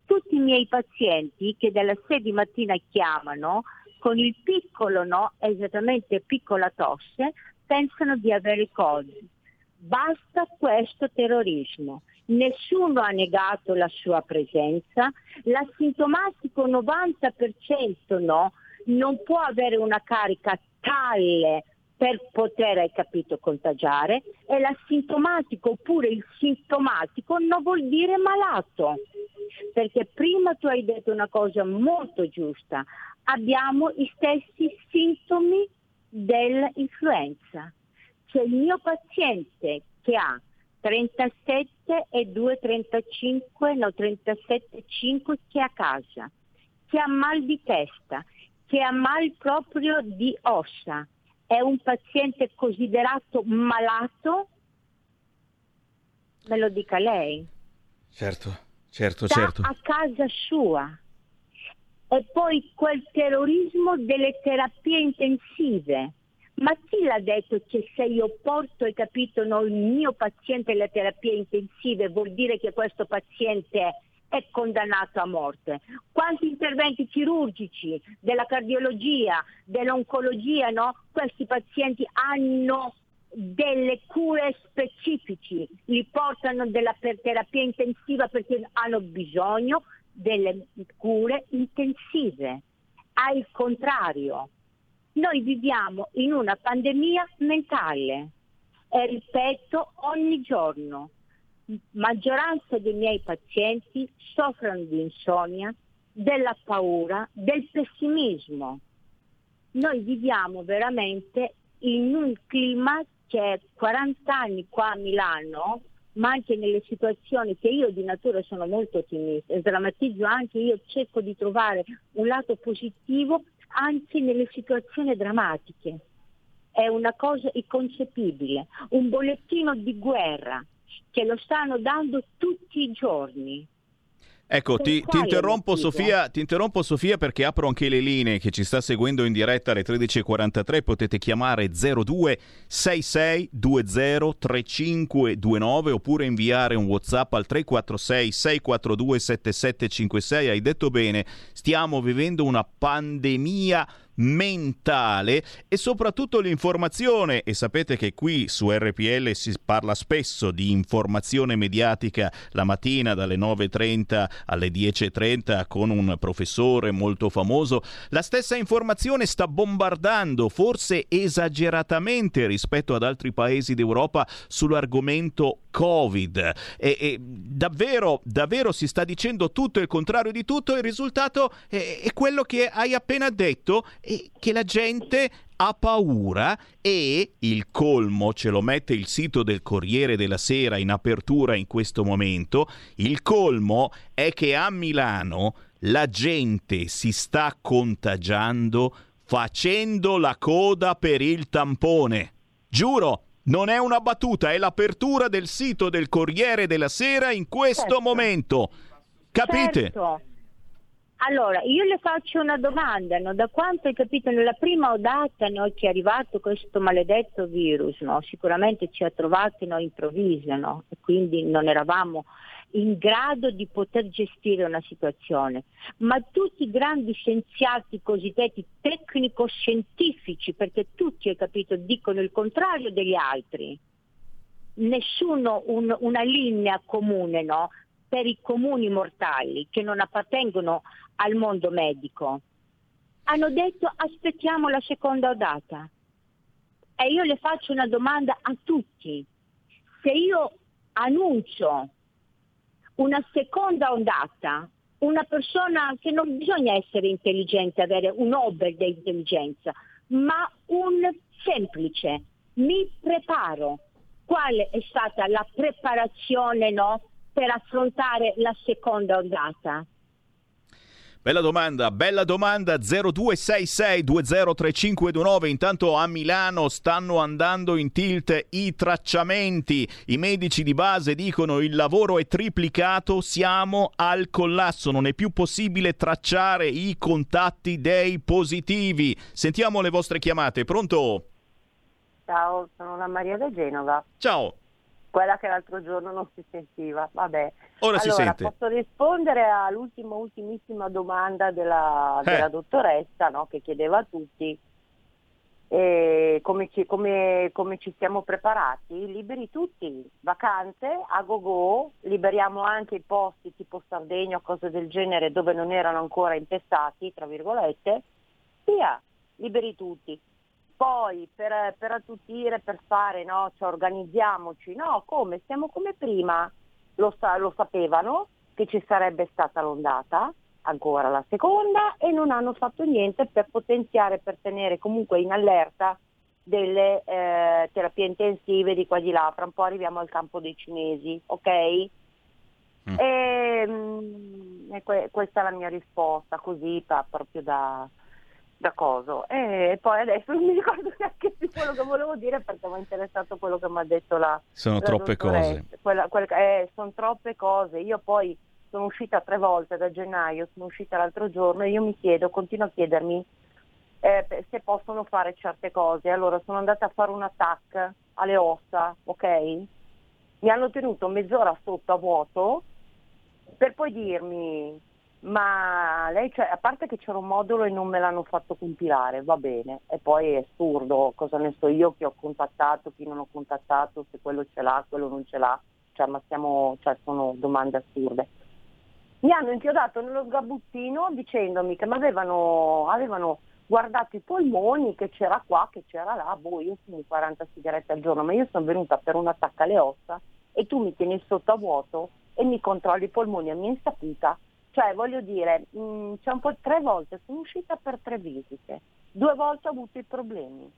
Tutti i miei pazienti che dalla 6 di mattina chiamano con il piccolo no, esattamente piccola tosse, pensano di avere Covid. Basta questo terrorismo. Nessuno ha negato la sua presenza, l'asintomatico 90% no, non può avere una carica tale per poter, hai capito, contagiare e l'asintomatico oppure il sintomatico non vuol dire malato. Perché prima tu hai detto una cosa molto giusta, abbiamo i stessi sintomi dell'influenza. C'è il mio paziente che ha 37 e 2, 35, no 37, 5 che è a casa, che ha mal di testa, che ha mal proprio di ossa, è un paziente considerato malato? Me lo dica lei. Certo, certo, sta certo. a casa sua. E poi quel terrorismo delle terapie intensive. Ma chi l'ha detto che se io porto, hai capito, no, il mio paziente alle terapie intensive vuol dire che questo paziente è condannato a morte? Quanti interventi chirurgici della cardiologia, dell'oncologia, no? Questi pazienti hanno delle cure specifici, li portano della per- terapia intensiva perché hanno bisogno delle cure intensive. Al contrario, noi viviamo in una pandemia mentale e ripeto ogni giorno, maggioranza dei miei pazienti soffrono di insonnia, della paura, del pessimismo. Noi viviamo veramente in un clima che 40 anni qua a Milano, ma anche nelle situazioni che io di natura sono molto ottimista e drammatizzo anche, io cerco di trovare un lato positivo anche nelle situazioni drammatiche. È una cosa inconcepibile, un bollettino di guerra che lo stanno dando tutti i giorni. Ecco, ti, ti interrompo? Sofia, ti interrompo Sofia perché apro anche le linee che ci sta seguendo in diretta alle 13.43, potete chiamare 02 66 20 3529 oppure inviare un Whatsapp al 346 642 7756. Hai detto bene, stiamo vivendo una pandemia mentale e soprattutto l'informazione e sapete che qui su RPL si parla spesso di informazione mediatica la mattina dalle 9.30 alle 10.30 con un professore molto famoso la stessa informazione sta bombardando forse esageratamente rispetto ad altri paesi d'Europa sull'argomento Covid. E, e davvero davvero si sta dicendo tutto il contrario di tutto il risultato è, è quello che hai appena detto che la gente ha paura e il colmo ce lo mette il sito del Corriere della Sera in apertura in questo momento, il colmo è che a Milano la gente si sta contagiando facendo la coda per il tampone. Giuro, non è una battuta, è l'apertura del sito del Corriere della Sera in questo Certo. momento. Capite? Certo. Allora, io le faccio una domanda, no? da quanto hai capito nella prima ondata no, che è arrivato questo maledetto virus, no? sicuramente ci ha trovati no, improvvisi no? e quindi non eravamo in grado di poter gestire una situazione, ma tutti i grandi scienziati cosiddetti tecnico-scientifici, perché tutti, hai capito, dicono il contrario degli altri, nessuno un- una linea comune no? per i comuni mortali che non appartengono al mondo medico. Hanno detto aspettiamo la seconda ondata. E io le faccio una domanda a tutti. Se io annuncio una seconda ondata, una persona che non bisogna essere intelligente, avere un Nobel di intelligenza, ma un semplice, mi preparo. Quale è stata la preparazione no, per affrontare la seconda ondata? Bella domanda, bella domanda 0266203529 intanto a Milano stanno andando in tilt i tracciamenti. I medici di base dicono il lavoro è triplicato siamo al collasso. Non è più possibile tracciare i contatti dei positivi. Sentiamo le vostre chiamate pronto? Ciao, sono la Maria da Genova. Ciao Quella che l'altro giorno non si sentiva, vabbè. Ora si allora, sente. posso rispondere all'ultima, ultimissima domanda della, Eh. della dottoressa no, che chiedeva a tutti eh, come, ci, come- come ci siamo preparati. Liberi tutti, vacanze, a go-go, liberiamo anche i posti tipo Sardegna o cose del genere dove non erano ancora impestati, tra virgolette, via, liberi tutti. Poi per, per attutire, per fare, no, cioè organizziamoci, no, come? Siamo come prima, lo, sa- lo sapevano che ci sarebbe stata l'ondata, ancora la seconda, e non hanno fatto niente per potenziare, per tenere comunque in allerta delle eh, terapie intensive di qua di là. Fra un po' arriviamo al campo dei cinesi, ok? E, mm, e que- questa è la mia risposta, così pa- proprio da, da coso. E poi adesso non mi ricordo neanche più quello che volevo dire perché mi è interessato quello che mi ha detto la Sono la troppe dottoressa. cose. Quella- quel- eh, sono troppe cose. Io poi sono uscita tre volte da gennaio, sono uscita l'altro giorno e io mi chiedo, continuo a chiedermi eh, se possono fare certe cose. Allora sono andata a fare un attacco alle ossa, ok? Mi hanno tenuto mezz'ora sotto a vuoto per poi dirmi ma lei, cioè, a parte che c'era un modulo e non me l'hanno fatto compilare, va bene, e poi è assurdo, cosa ne so io, chi ho contattato, chi non ho contattato, se quello ce l'ha, quello non ce l'ha, cioè, ma stiamo, cioè, sono domande assurde. Mi hanno inchiodato nello sgabuzzino dicendomi che mi avevano, avevano guardato i polmoni, che c'era qua, che c'era là, boh, io fumo 40 sigarette al giorno, ma io sono venuta per un attacco alle ossa e tu mi tieni sotto a vuoto e mi controlli i polmoni a mia insaputa cioè, voglio dire, mh, mm, c'è un po' tre volte, sono uscita per tre visite, due volte ho avuto i problemi.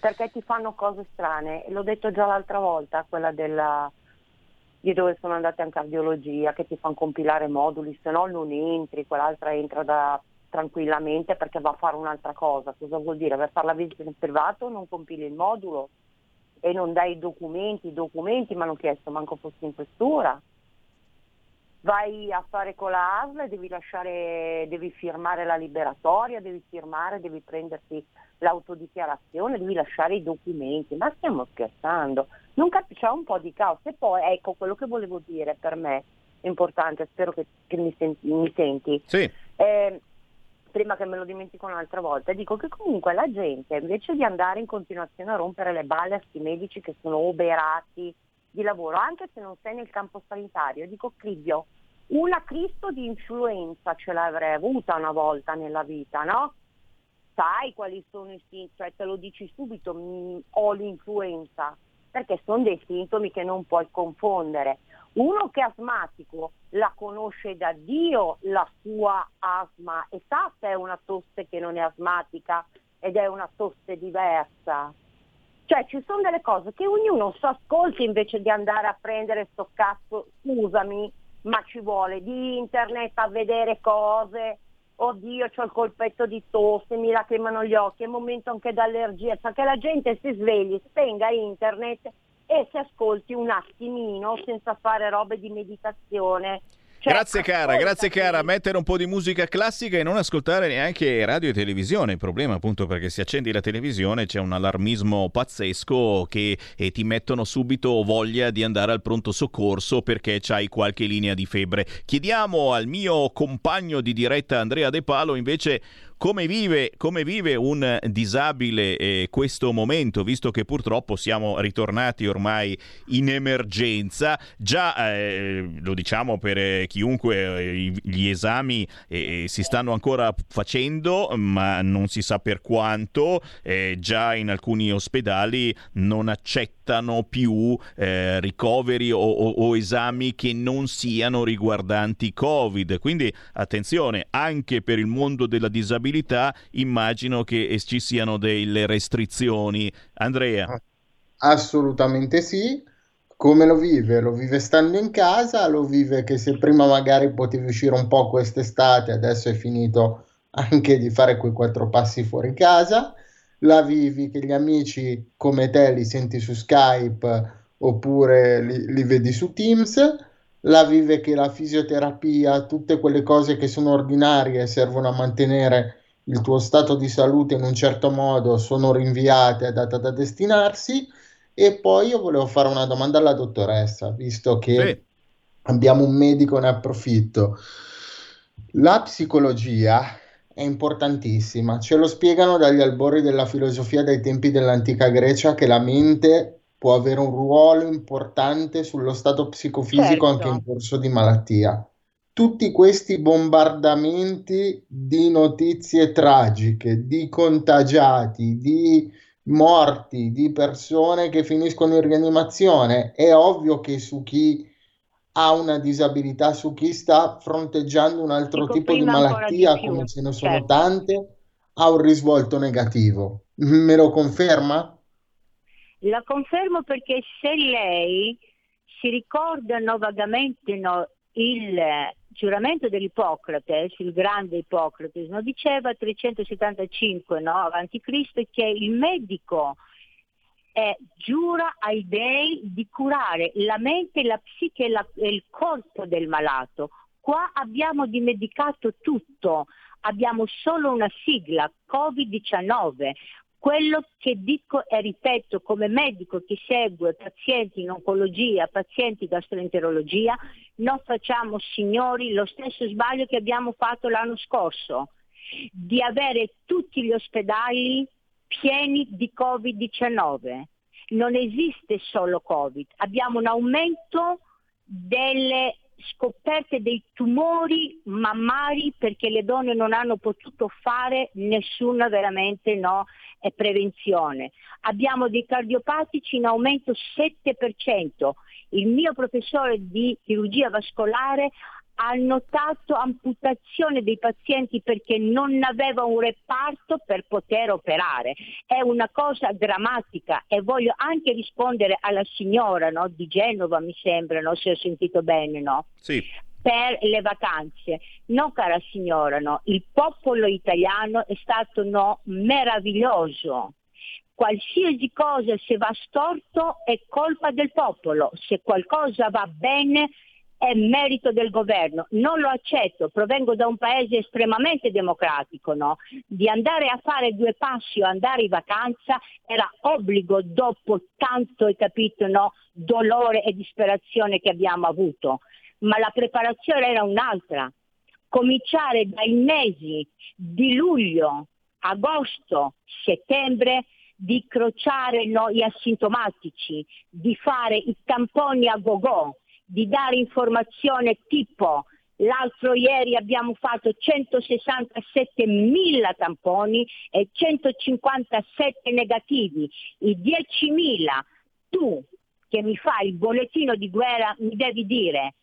Perché ti fanno cose strane, l'ho detto già l'altra volta, quella della, di dove sono andata in cardiologia, che ti fanno compilare moduli, se no non entri, quell'altra entra da, tranquillamente perché va a fare un'altra cosa. Cosa vuol dire? Per fare la visita in privato non compili il modulo e non dai i documenti, i documenti mi hanno chiesto manco fossi in questura vai a fare con la ASL e devi, lasciare, devi firmare la liberatoria, devi firmare, devi prenderti l'autodichiarazione, devi lasciare i documenti, ma stiamo scherzando, non cap- c'è un po' di caos e poi ecco quello che volevo dire per me è importante, spero che, che mi, senti, mi, senti. Sì. Eh, prima che me lo dimentico un'altra volta, dico che comunque la gente invece di andare in continuazione a rompere le balle a questi medici che sono oberati, di lavoro, anche se non sei nel campo sanitario. Dico Cribbio, una Cristo di influenza ce l'avrei avuta una volta nella vita, no? Sai quali sono i sintomi, cioè te lo dici subito, mi, ho l'influenza, perché sono dei sintomi che non puoi confondere. Uno che è asmatico la conosce da Dio la sua asma e sa se è una tosse che non è asmatica ed è una tosse diversa. Cioè ci sono delle cose che ognuno si ascolti invece di andare a prendere sto cazzo, scusami, ma ci vuole di internet a vedere cose, oddio ho il colpetto di tosse, mi lacrimano gli occhi, è momento anche d'allergia, cioè che la gente si svegli, spenga internet e si ascolti un attimino senza fare robe di meditazione, cioè, grazie cara, grazie cara. Mettere un po' di musica classica e non ascoltare neanche radio e televisione. Il problema appunto perché se accendi la televisione c'è un allarmismo pazzesco che e ti mettono subito voglia di andare al pronto soccorso perché c'hai qualche linea di febbre. Chiediamo al mio compagno di diretta Andrea De Palo invece come vive, come vive un disabile eh, questo momento, visto che purtroppo siamo ritornati ormai in emergenza? Già, eh, lo diciamo per eh, chiunque, eh, gli esami eh, si stanno ancora facendo, ma non si sa per quanto. già in alcuni ospedali non accettano più ricoveri o, o, o esami che non siano riguardanti Covid. Quindi attenzione, anche per il mondo della disabilità, immagino che ci siano delle restrizioni. Andrea. Assolutamente sì. Come lo vive? Lo vive stando in casa, lo vive che se prima magari potevi uscire un po' quest'estate, adesso è finito anche di fare quei quattro passi fuori casa. La vivi che gli amici come te li senti su Skype oppure li, li vedi su Teams la vive che la fisioterapia, tutte quelle cose che sono ordinarie servono a mantenere il tuo stato di salute in un certo modo, sono rinviate a data da destinarsi. E poi io volevo fare una domanda alla dottoressa, visto che sì. abbiamo un medico, ne approfitto. La psicologia è importantissima, ce lo spiegano dagli albori della filosofia dai tempi dell'antica Grecia che la mente può avere un ruolo importante sullo stato psicofisico certo. anche in corso di malattia. Tutti questi bombardamenti di notizie tragiche, di contagiati, di morti, di persone che finiscono in rianimazione, è ovvio che su chi ha una disabilità, su chi sta fronteggiando un altro Dico tipo di malattia, di come ce ne sono certo. tante, ha un risvolto negativo. Me lo conferma? La confermo perché se lei si ricordano vagamente no, il giuramento dell'Ippocrate, il grande Ippocrate, no, diceva 375 no, avanti Cristo che il medico e giura ai dei di curare la mente, la psiche la, e il corpo del malato. Qua abbiamo dimenticato tutto, abbiamo solo una sigla, Covid-19. Quello che dico e ripeto come medico che segue pazienti in oncologia, pazienti in gastroenterologia, non facciamo, signori, lo stesso sbaglio che abbiamo fatto l'anno scorso, di avere tutti gli ospedali pieni di Covid-19. Non esiste solo Covid, abbiamo un aumento delle scoperte dei tumori mammari perché le donne non hanno potuto fare nessuna veramente no, eh, prevenzione. Abbiamo dei cardiopatici in aumento 7%. Il mio professore di chirurgia vascolare ha notato amputazione dei pazienti perché non aveva un reparto per poter operare. È una cosa drammatica e voglio anche rispondere alla signora no, di Genova, mi sembra, no, se ho sentito bene, no? Sì. Per le vacanze. No, cara signora, no, il popolo italiano è stato no, meraviglioso qualsiasi cosa se va storto è colpa del popolo, se qualcosa va bene è merito del governo. Non lo accetto, provengo da un paese estremamente democratico, no? Di andare a fare due passi o andare in vacanza era obbligo dopo tanto, hai capito, no? Dolore e disperazione che abbiamo avuto. Ma la preparazione era un'altra. Cominciare dai mesi di luglio, agosto, settembre di crociare no, gli asintomatici, di fare i tamponi a go-go, di dare informazione tipo L'altro ieri abbiamo fatto 167 mila tamponi e 157 negativi. I 10.000 tu che mi fai il bollettino di guerra mi devi dire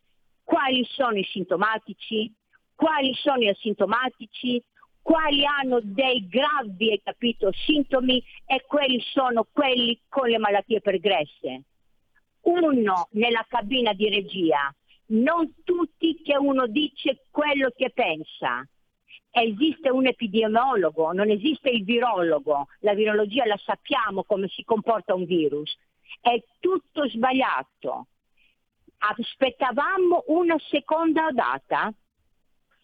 quali sono i sintomatici, quali sono gli asintomatici, quali hanno dei gravi, capito, sintomi e quelli sono quelli con le malattie pregresse uno nella cabina di regia, non tutti che uno dice quello che pensa. Esiste un epidemiologo, non esiste il virologo, la virologia la sappiamo come si comporta un virus. È tutto sbagliato. Aspettavamo una seconda data,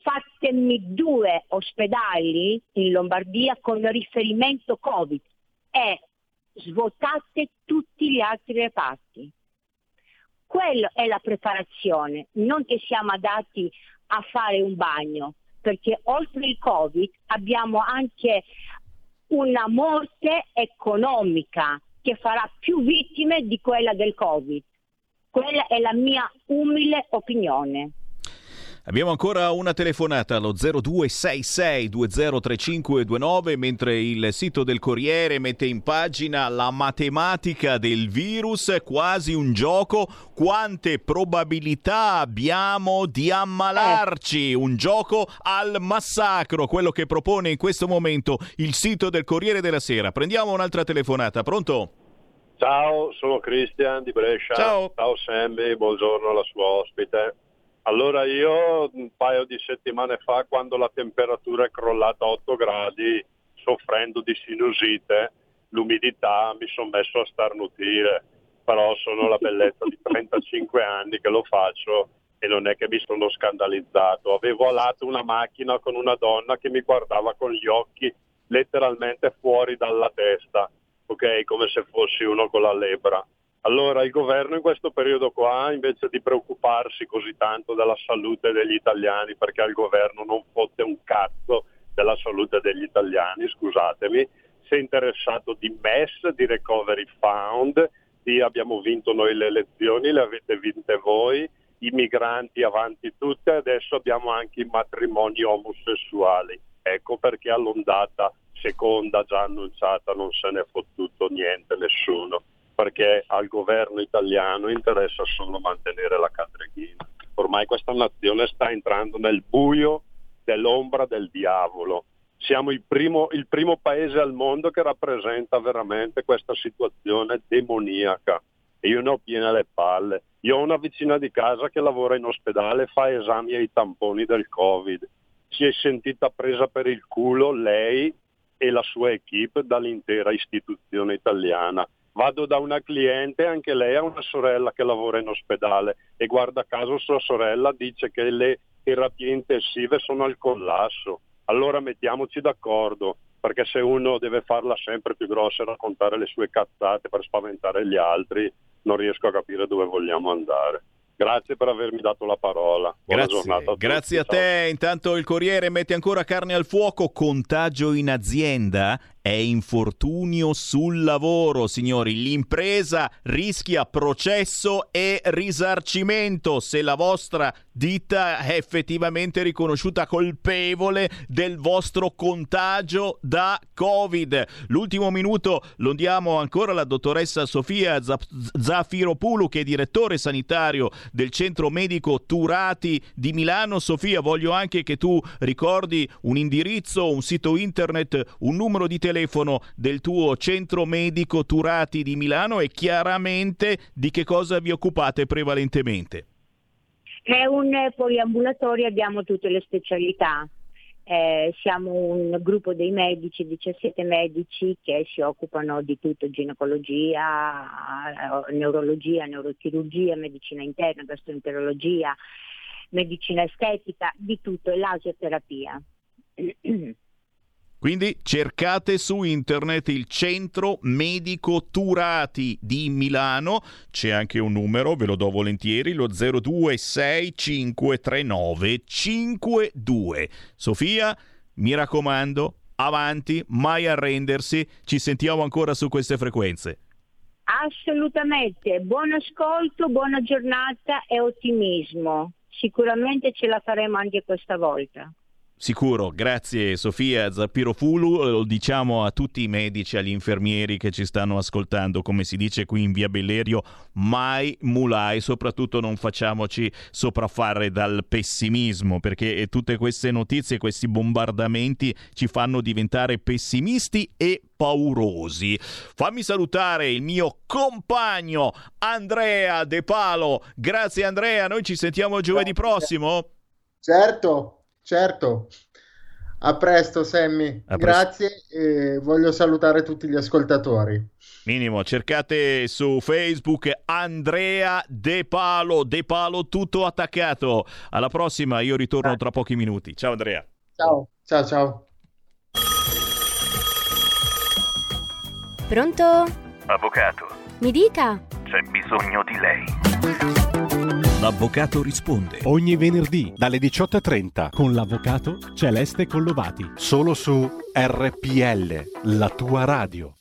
fatemi due ospedali in Lombardia con riferimento Covid e svuotate tutti gli altri reparti. Quello è la preparazione, non che siamo adatti a fare un bagno, perché oltre il Covid abbiamo anche una morte economica che farà più vittime di quella del Covid. Quella è la mia umile opinione. Abbiamo ancora una telefonata allo 0266203529 mentre il sito del Corriere mette in pagina la matematica del virus, quasi un gioco, quante probabilità abbiamo di ammalarci, un gioco al massacro, quello che propone in questo momento il sito del Corriere della Sera. Prendiamo un'altra telefonata, pronto? Ciao, sono Cristian di Brescia. Ciao. Ciao Sammy, buongiorno alla sua ospite. Allora io un paio di settimane fa, quando la temperatura è crollata a 8 gradi, soffrendo di sinusite, l'umidità, mi sono messo a starnutire, però sono la bellezza di 35 anni che lo faccio e non è che mi sono scandalizzato. Avevo alato una macchina con una donna che mi guardava con gli occhi letteralmente fuori dalla testa, ok? Come se fossi uno con la lebbra. Allora il governo in questo periodo qua, invece di preoccuparsi così tanto della salute degli italiani, perché al governo non fotte un cazzo della salute degli italiani, scusatemi, si è interessato di MES, di Recovery Fund, di abbiamo vinto noi le elezioni, le avete vinte voi, i migranti avanti tutte, adesso abbiamo anche i matrimoni omosessuali. Ecco perché all'ondata seconda già annunciata non se ne è fottuto niente nessuno perché al governo italiano interessa solo mantenere la cadreghina. Ormai questa nazione sta entrando nel buio dell'ombra del diavolo. Siamo il primo, il primo paese al mondo che rappresenta veramente questa situazione demoniaca e io ne ho piene le palle. Io ho una vicina di casa che lavora in ospedale, fa esami ai tamponi del Covid. Si è sentita presa per il culo lei e la sua equip dall'intera istituzione italiana Vado da una cliente, anche lei ha una sorella che lavora in ospedale e guarda caso sua sorella dice che le terapie intensive sono al collasso. Allora mettiamoci d'accordo, perché se uno deve farla sempre più grossa e raccontare le sue cazzate per spaventare gli altri, non riesco a capire dove vogliamo andare. Grazie per avermi dato la parola. Buona Grazie, giornata a grazie a te. Intanto il Corriere mette ancora carne al fuoco. Contagio in azienda è infortunio sul lavoro, signori. L'impresa rischia processo e risarcimento se la vostra ditta è effettivamente riconosciuta colpevole del vostro contagio da Covid. L'ultimo minuto lo diamo ancora alla dottoressa Sofia Zafiropulu, che è direttore sanitario del centro medico Turati di Milano. Sofia, voglio anche che tu ricordi un indirizzo, un sito internet, un numero di telefono del tuo centro medico Turati di Milano e chiaramente di che cosa vi occupate prevalentemente. È un poliambulatorio, abbiamo tutte le specialità. Eh, siamo un gruppo dei medici, 17 medici che si occupano di tutto, ginecologia, neurologia, neurochirurgia, medicina interna, gastroenterologia, medicina estetica, di tutto, e laserterapia. Quindi cercate su internet il centro medico Turati di Milano, c'è anche un numero, ve lo do volentieri, lo 02653952. Sofia, mi raccomando, avanti, mai arrendersi, ci sentiamo ancora su queste frequenze. Assolutamente, buon ascolto, buona giornata e ottimismo. Sicuramente ce la faremo anche questa volta. Sicuro, grazie Sofia Zappirofulu, lo diciamo a tutti i medici, agli infermieri che ci stanno ascoltando, come si dice qui in via Bellerio, mai mulai, soprattutto non facciamoci sopraffare dal pessimismo, perché tutte queste notizie, questi bombardamenti ci fanno diventare pessimisti e paurosi. Fammi salutare il mio compagno Andrea De Palo. Grazie Andrea, noi ci sentiamo giovedì prossimo. Certo. Certo. A presto, Sammy. A presto. Grazie e voglio salutare tutti gli ascoltatori. Minimo, cercate su Facebook Andrea De Palo, De Palo tutto attaccato. Alla prossima, io ritorno tra pochi minuti. Ciao Andrea. Ciao, ciao, ciao. Pronto? Avvocato, Mi dica. c'è bisogno di lei. L'avvocato risponde ogni venerdì dalle 18.30 con l'avvocato Celeste Collovati. Solo su RPL, la tua radio.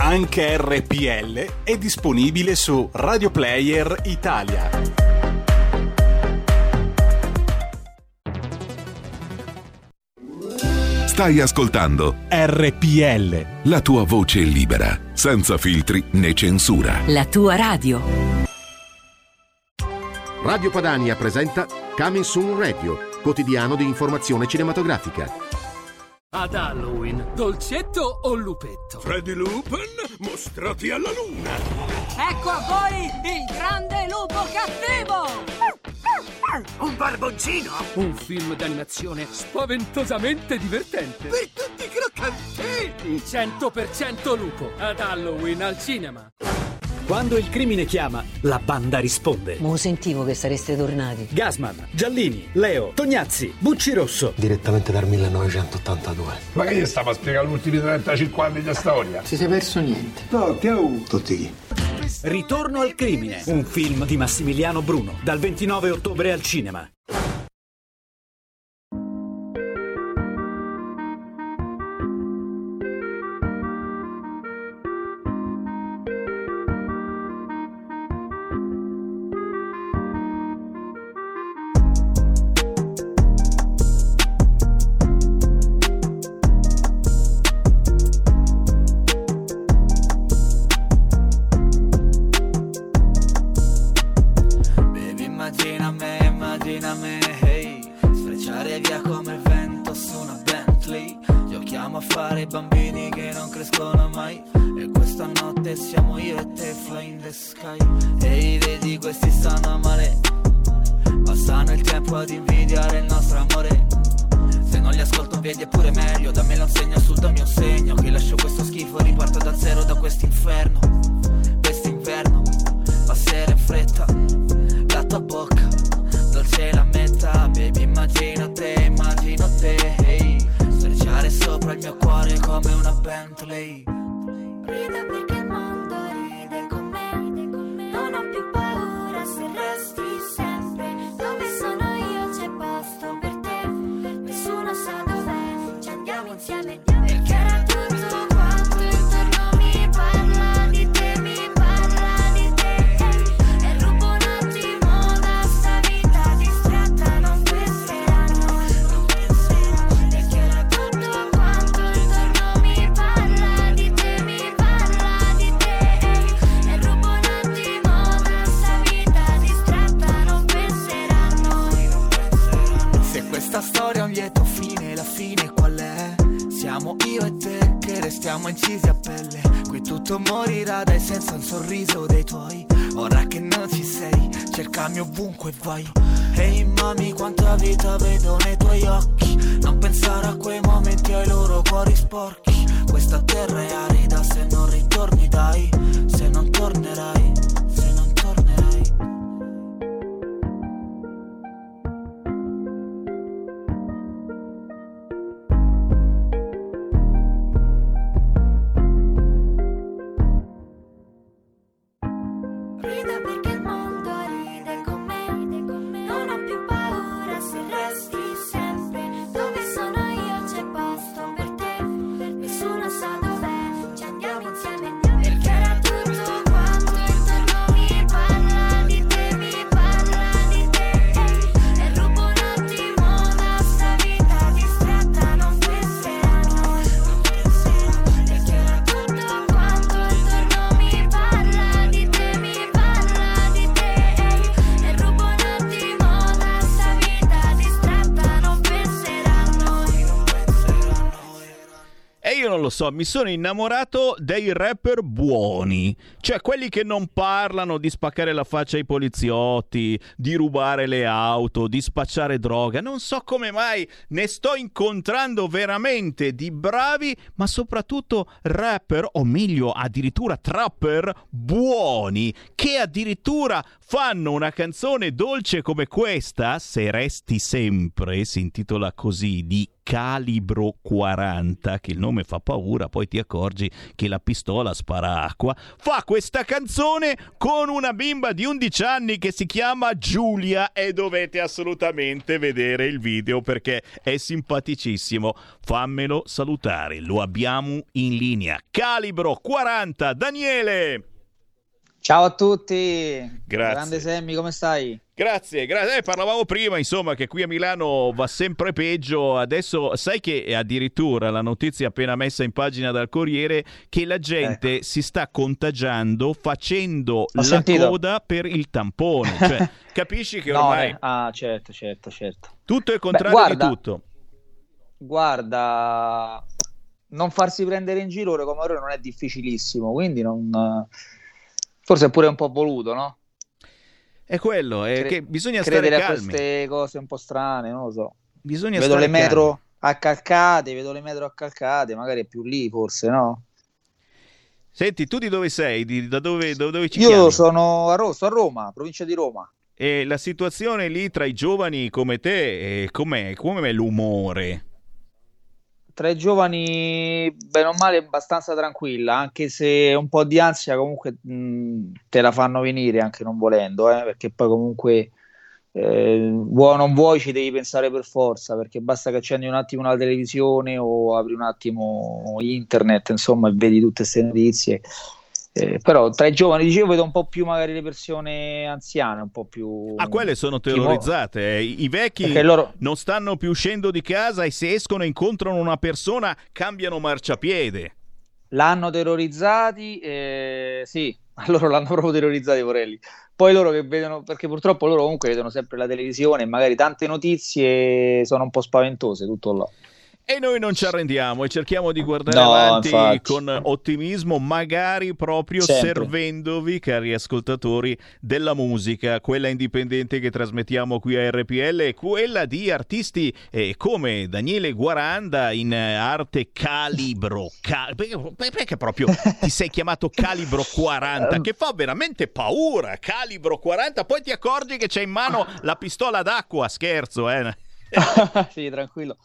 Anche RPL è disponibile su Radio Player Italia. Stai ascoltando RPL. la tua voce libera, senza filtri né censura. La tua radio. Radio Padania presenta Coming Soon Radio, quotidiano di informazione cinematografica. Ad Halloween, dolcetto o lupetto? Freddy Lupin, mostrati alla luna! Ecco a voi il grande lupo cattivo! Un barboncino? Un film d'animazione spaventosamente divertente. Per tutti i croccantini! 100% lupo. Ad Halloween al cinema. Quando il crimine chiama, la banda risponde. Mo sentivo che sareste tornati. Gasman, Giallini, Leo, Tognazzi, Bucci Rosso. Direttamente dal 1982. Ma che gli stava a spiegare gli ultimi 35 anni di storia? Si sei perso niente. No, che ho? Tutti chi? Ritorno al crimine, un film di Massimiliano Bruno, dal 29 ottobre al cinema. male i bambini che non crescono mai. E questa notte siamo io e te fly in the sky. E i vedi questi stanno male. Passano il tempo ad invidiare il nostro amore. Se non li ascolto vedi è pure meglio Dammi un segno su dammi un segno. Che lascio questo schifo riparto da zero da quest'inferno Quest'inverno passerà in fretta. Il mio cuore come una Bentley. Ride perché vai. So, mi sono innamorato dei rapper buoni, cioè quelli che non parlano di spaccare la faccia ai poliziotti, di rubare le auto, di spacciare droga. Non so come mai ne sto incontrando veramente di bravi, ma soprattutto rapper, o meglio addirittura trapper buoni, che addirittura fanno una canzone dolce come questa, Se resti sempre, si intitola così, di calibro 40, che il nome fa paura, poi ti accorgi che la pistola spara acqua, fa questa canzone con una bimba di 11 anni che si chiama Giulia e dovete assolutamente vedere il video perché è simpaticissimo. Fammelo salutare, lo abbiamo in linea. Calibro 40, Daniele! Ciao a tutti, Grazie. grande Sammy, come stai? Grazie, grazie. Eh, parlavamo prima, insomma, che qui a Milano va sempre peggio. Adesso sai che addirittura la notizia appena messa in pagina dal Corriere che la gente si sta contagiando facendo la sentito. coda per il tampone. Cioè, capisci che No, ormai eh, ah, certo, certo, certo. tutto è il Beh, contrario guarda, di tutto. Guarda, non farsi prendere in giro ora come ora non è difficilissimo, quindi non... forse è pure un po' voluto, no? È quello, è Cre- che bisogna credere stare a calmi. queste cose un po' strane, non lo so. Bisogna vedo le metro accalcate, vedo le metro accalcate, magari è più lì forse, no? Senti, tu di dove sei? Di- da dove, da dove ci Io chiami? sono a, Ro- a Roma, provincia di Roma. E la situazione lì tra i giovani come te, eh, com'è? Com'è l'umore? Tra i giovani, bene o male, abbastanza tranquilla, anche se un po' di ansia comunque mh, te la fanno venire anche non volendo, eh, perché poi comunque eh, vuoi o non vuoi ci devi pensare per forza, perché basta che accendi un attimo la televisione o apri un attimo internet, insomma, e vedi tutte queste notizie. Eh, però tra i giovani, dicevo, vedo un po' più magari le persone anziane, un po' più... Ah, quelle sono terrorizzate. eh. I i vecchi loro- non stanno più uscendo di casa e se escono e incontrano una persona cambiano marciapiede. L'hanno terrorizzati, eh, sì, loro l'hanno proprio terrorizzati, Porelli. Poi loro che vedono, perché purtroppo loro comunque vedono sempre la televisione e magari tante notizie sono un po' spaventose, tutto là. E noi non ci arrendiamo e cerchiamo di guardare No, avanti infatti. con ottimismo, magari proprio Sempre. servendovi, cari ascoltatori, della musica, quella indipendente che trasmettiamo qui a RPL quella di artisti eh, come Daniele Guaranda in arte calibro. Ca- perché, perché proprio ti sei chiamato calibro 40? Che fa veramente paura, calibro 40. Poi ti accorgi che c'è in mano la pistola d'acqua, scherzo, eh. sì, tranquillo.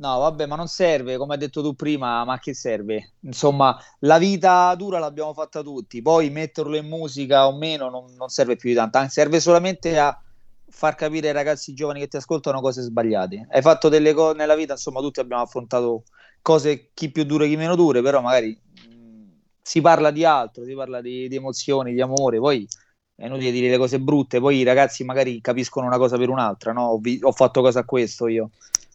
No, vabbè, ma non serve, come hai detto tu prima, ma che serve? Insomma, la vita dura l'abbiamo fatta tutti, poi metterlo in musica o meno non, non serve più di tanto, serve solamente a far capire ai ragazzi giovani che ti ascoltano cose sbagliate. Hai fatto delle cose nella vita, insomma, tutti abbiamo affrontato cose chi più dure, chi meno dure, però magari mh, si parla di altro, si parla di, di emozioni, di amore, poi è inutile dire le cose brutte, poi i ragazzi magari capiscono una cosa per un'altra, no? Ho, vi- ho fatto cosa a questo io.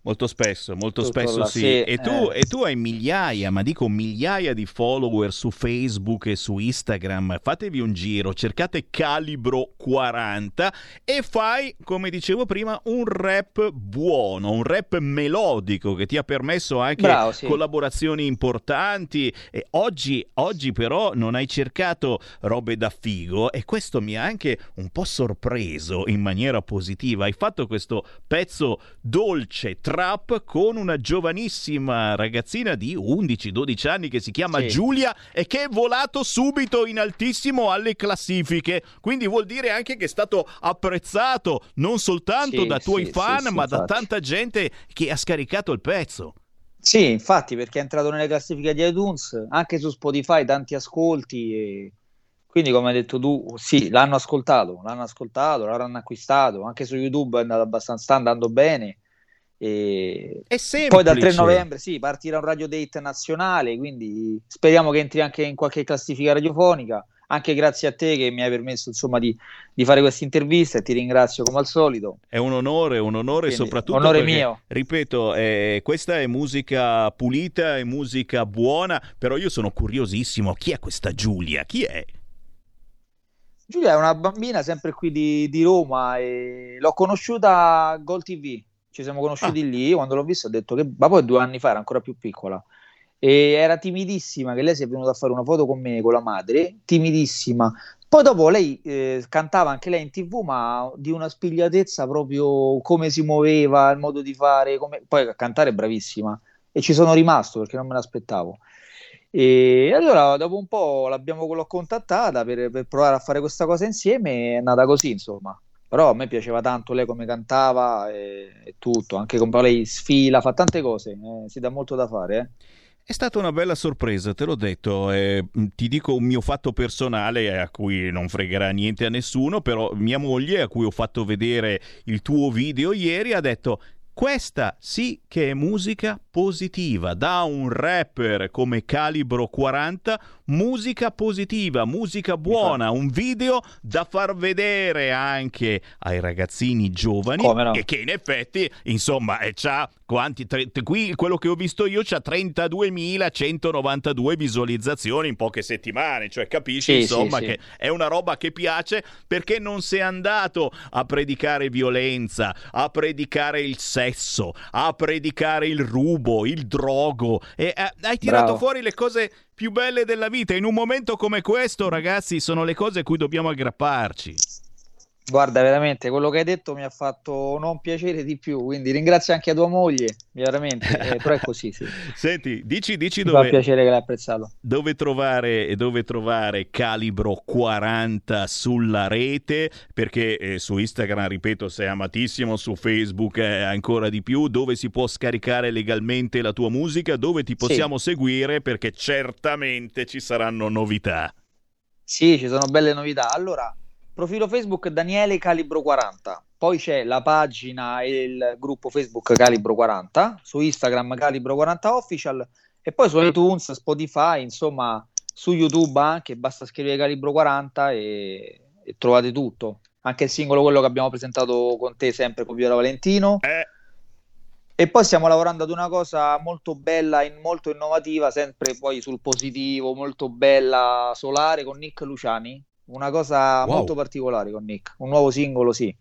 Molto spesso, molto spesso sì. sì, E, tu, eh. e tu hai migliaia, ma dico migliaia di follower su Facebook e su Instagram. Fatevi un giro, cercate Calibro 40 e fai, come dicevo prima, un rap buono, un rap melodico che ti ha permesso anche Bravo, sì. collaborazioni importanti. E oggi, oggi però non hai cercato robe da figo e questo mi ha anche un po' sorpreso in maniera positiva. Hai fatto questo pezzo dolce, trap, con una giovanissima ragazzina di 11-12 anni che si chiama Sì. Giulia e che è volato subito in altissimo alle classifiche. Quindi vuol dire anche che è stato apprezzato non soltanto Sì, da tuoi sì, fan, ma da tanta gente che ha scaricato il pezzo. Sì, infatti, perché è entrato nelle classifiche di iTunes, anche su Spotify, tanti ascolti. E... Quindi, come hai detto tu, sì, l'hanno ascoltato, l'hanno ascoltato, l'hanno acquistato. Anche su YouTube è andato abbastanza, sta andando bene. E... È semplice. Poi dal 3 novembre, sì, partirà un radio date nazionale, quindi speriamo che entri anche in qualche classifica radiofonica. Anche grazie a te che mi hai permesso, insomma, di, di fare questa intervista e ti ringrazio come al solito. È un onore, un onore Quindi, soprattutto onore perché, mio. ripeto, eh, questa è musica pulita, è musica buona, però io sono curiosissimo, chi è questa Giulia? Chi è? Giulia è una bambina sempre qui di, di Roma e l'ho conosciuta a Gol TV. Ci siamo conosciuti lì. Quando l'ho vista ho detto che, ma poi due anni fa era ancora più piccola. E era timidissima, che lei si è venuta a fare una foto con me, con la madre, timidissima. Poi dopo lei eh, cantava anche lei in tv, ma di una spigliatezza proprio come si muoveva, il modo di fare, come... poi a cantare è bravissima. E ci sono rimasto perché non me l'aspettavo. E allora dopo un po' l'abbiamo l'ho contattata per, per provare a fare questa cosa insieme, è nata così, insomma. Però a me piaceva tanto lei come cantava e, e tutto, anche come lei sfila, fa tante cose, eh, si dà molto da fare, eh. È stata una bella sorpresa, te l'ho detto. eh, ti dico un mio fatto personale a cui non fregherà niente a nessuno, però mia moglie, a cui ho fatto vedere il tuo video ieri, ha detto. Questa sì che è musica positiva, da un rapper come Calibro 40, musica positiva, musica buona, un video da far vedere anche ai ragazzini giovani no? e che in effetti, insomma, eh, c'ha quanti tre- qui quello che ho visto io c'ha 32.192 visualizzazioni in poche settimane, cioè capisci Sì, insomma sì, sì. che è una roba che piace perché non sei andato a predicare violenza, a predicare il sesso, a predicare il rubo, il drogo e eh, hai tirato Bravo. fuori le cose più belle della vita. In un momento come questo, ragazzi, sono le cose a cui dobbiamo aggrapparci. Guarda, veramente quello che hai detto mi ha fatto non piacere di più, quindi ringrazio anche a tua moglie, veramente, eh, però è così, sì. Senti, dici, dici Mi fa dove, piacere che l'hai apprezzato. dove trovare, dove trovare Calibro 40 sulla rete, perché eh, su Instagram, ripeto, sei amatissimo, su Facebook eh, ancora di più, dove si può scaricare legalmente la tua musica, dove ti possiamo seguire, perché certamente ci saranno novità. Sì, ci sono belle novità. Allora, profilo Facebook Daniele Calibro 40, poi c'è la pagina e il gruppo Facebook Calibro 40, su Instagram Calibro 40 Official e poi su iTunes, Spotify, insomma, su YouTube anche, basta scrivere Calibro 40 e, e trovate tutto. Anche il singolo, quello che abbiamo presentato con te sempre con Viola Valentino. E poi stiamo lavorando ad una cosa molto bella, in- molto innovativa, sempre poi sul positivo, molto bella, solare con Nick Luciani. Una cosa Wow. molto particolare con Nick, un nuovo singolo, sì.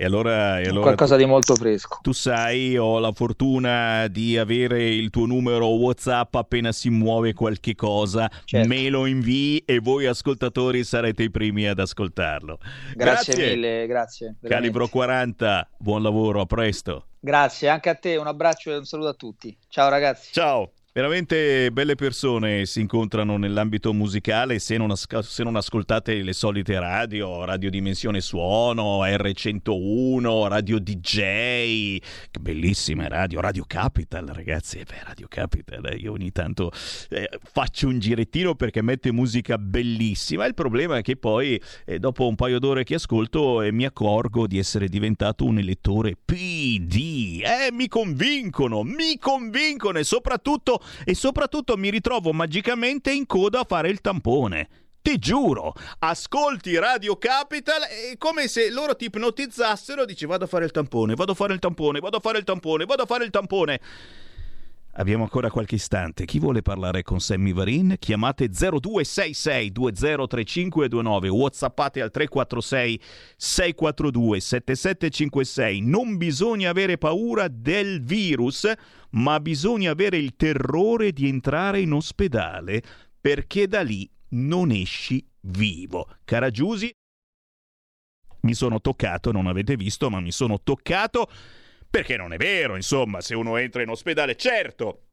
E allora, e allora Qualcosa di molto fresco. Tu sai, ho la fortuna di avere il tuo numero WhatsApp appena si muove qualche cosa, Certo. me lo invii e voi ascoltatori sarete i primi ad ascoltarlo. Grazie, mille, grazie. veramente. Calibro 40, buon lavoro, a presto. Grazie, anche a te, un abbraccio e un saluto a tutti. Ciao ragazzi. Ciao. Veramente belle persone si incontrano nell'ambito musicale se non, asca- se non ascoltate le solite radio, Radio Dimensione Suono, R101, Radio DJ, bellissime radio, Radio Capital ragazzi, eh beh, Radio Capital, eh, io ogni tanto eh, faccio un girettino perché mette musica bellissima, il problema è che poi eh, dopo un paio d'ore che ascolto eh, mi accorgo di essere diventato un elettore PD, eh, mi convincono, mi convincono e soprattutto, e soprattutto mi ritrovo magicamente in coda a fare il tampone. Ti giuro, ascolti Radio Capital e come se loro ti ipnotizzassero, dici vado a fare il tampone, vado a fare il tampone, vado a fare il tampone, vado a fare il tampone. Abbiamo ancora qualche istante. Chi vuole parlare con Sammy Varin? Chiamate 0266 203529, whatsappate al 346 642 7756. Non bisogna avere paura del virus, ma bisogna avere il terrore di entrare in ospedale perché da lì non esci vivo. Cara Giusy, mi sono toccato, non avete visto, ma mi sono toccato perché non è vero, insomma, se uno entra in ospedale, certo.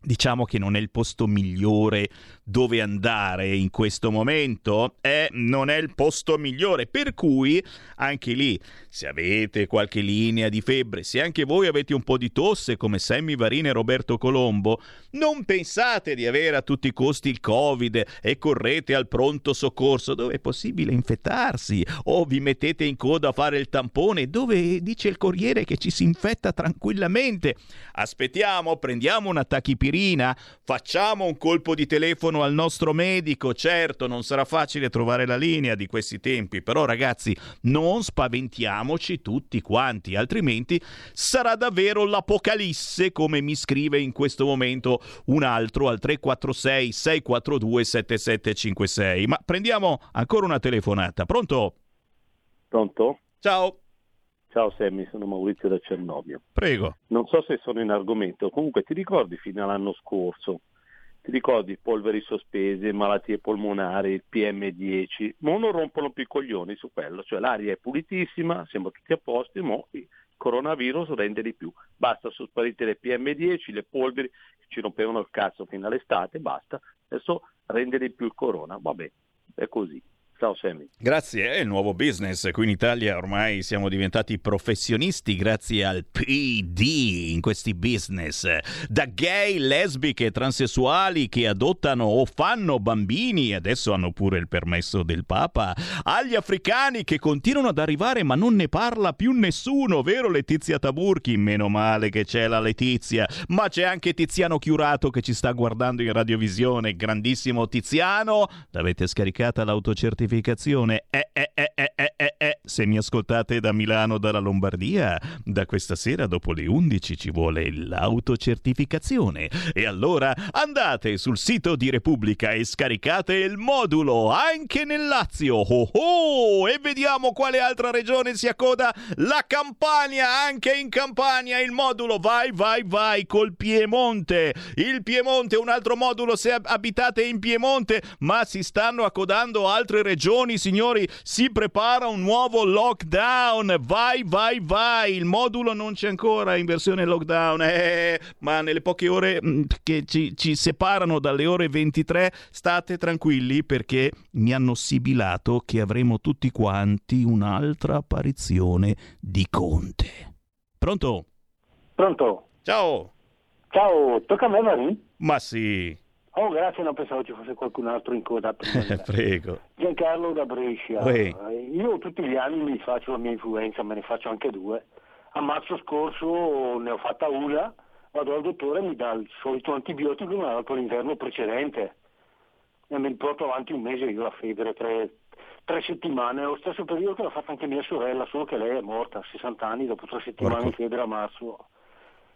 Diciamo che non è il posto migliore dove andare in questo momento, eh, non è il posto migliore, per cui anche lì, se avete qualche linea di febbre, se anche voi avete un po' di tosse come Sammy Varina e Roberto Colombo, non pensate di avere a tutti i costi il Covid e correte al pronto soccorso dove è possibile infettarsi o vi mettete in coda a fare il tampone dove dice il corriere che ci si infetta tranquillamente. Aspettiamo, prendiamo una tachipirina, facciamo un colpo di telefono al nostro medico. Certo, non sarà facile trovare la linea di questi tempi, però ragazzi, non spaventiamoci tutti quanti, altrimenti sarà davvero l'apocalisse, come mi scrive in questo momento un altro al 346 642 7756. Ma prendiamo ancora una telefonata. Pronto? Pronto? Ciao. Ciao Sammy, sono Maurizio da Cernovio. Prego. Non so se sono in argomento, comunque ti ricordi fino all'anno scorso, ti ricordi polveri sospese, malattie polmonari, il PM10, ma non rompono più i coglioni su quello, cioè l'aria è pulitissima, siamo tutti a posto, ma il coronavirus rende di più. Basta, sono sparite le PM10, le polveri che ci rompevano il cazzo fino all'estate, basta, adesso rende di più il corona, vabbè, è così. Ciao Sammy. Grazie, è il nuovo business. Qui in Italia ormai siamo diventati professionisti grazie al PD in questi business. Da gay, lesbiche, transessuali che adottano o fanno bambini, adesso hanno pure il permesso del Papa, agli africani che continuano ad arrivare ma non ne parla più nessuno, vero Letizia Taburchi? Meno male che c'è la Letizia, ma c'è anche Tiziano Chiurato che ci sta guardando in radiovisione. Grandissimo Tiziano, l'avete scaricata l'autocertificazione? Eh, eh, eh, eh, eh, eh, eh. Se mi ascoltate da Milano, dalla Lombardia, da questa sera dopo le 11 ci vuole l'autocertificazione. E allora andate sul sito di Repubblica e scaricate il modulo anche nel Lazio. Oh oh! E vediamo quale altra regione si accoda. La Campania, anche in Campania il modulo. Vai, vai, vai col Piemonte. Il Piemonte, un altro modulo se ab- abitate in Piemonte, ma si stanno accodando altre regioni, signori. Si prepara un nuovo lockdown. Vai, vai, vai. Il modulo non c'è ancora in versione lockdown, eh, ma nelle poche ore mm, che ci, ci separano dalle ore 23 state tranquilli perché mi hanno sibilato che avremo tutti quanti un'altra apparizione di Conte. Pronto? Pronto? Ciao. Ciao, tocca a me Marin? Ma sì, Oh, grazie, non pensavo ci fosse qualcun altro in coda. prego. Giancarlo da Brescia. Eh, Io tutti gli anni mi faccio la mia influenza, me ne faccio anche due. A marzo scorso ne ho fatta una, vado al dottore e mi dà il solito antibiotico ha dato l'inverno precedente. E mi porto avanti un mese io la febbre, tre, tre settimane, lo stesso periodo che l'ha fatta anche mia sorella, solo che lei è morta a 60 anni dopo tre settimane di febbre a marzo.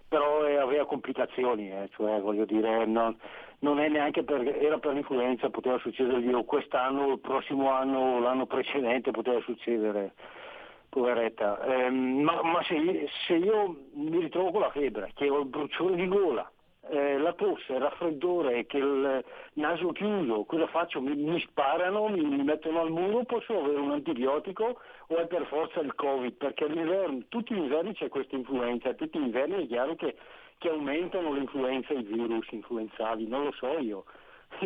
Però eh, aveva complicazioni, eh, cioè voglio dire, non, non è neanche per, era per l'influenza, poteva succedergli o quest'anno, il prossimo anno, l'anno precedente poteva succedere. poveretta. Ehm, ma ma se, se io mi ritrovo con la febbre, che ho il bruciore di gola, eh, la tosse, il raffreddore, che il naso chiuso, cosa faccio? Mi, mi sparano, mi, mi mettono al muro, posso avere un antibiotico o è per forza il Covid? Perché all'inverno, tutti gli inverni c'è questa influenza, tutti gli inverni è chiaro che, che aumentano le influenze, i virus influenzali, non lo so io.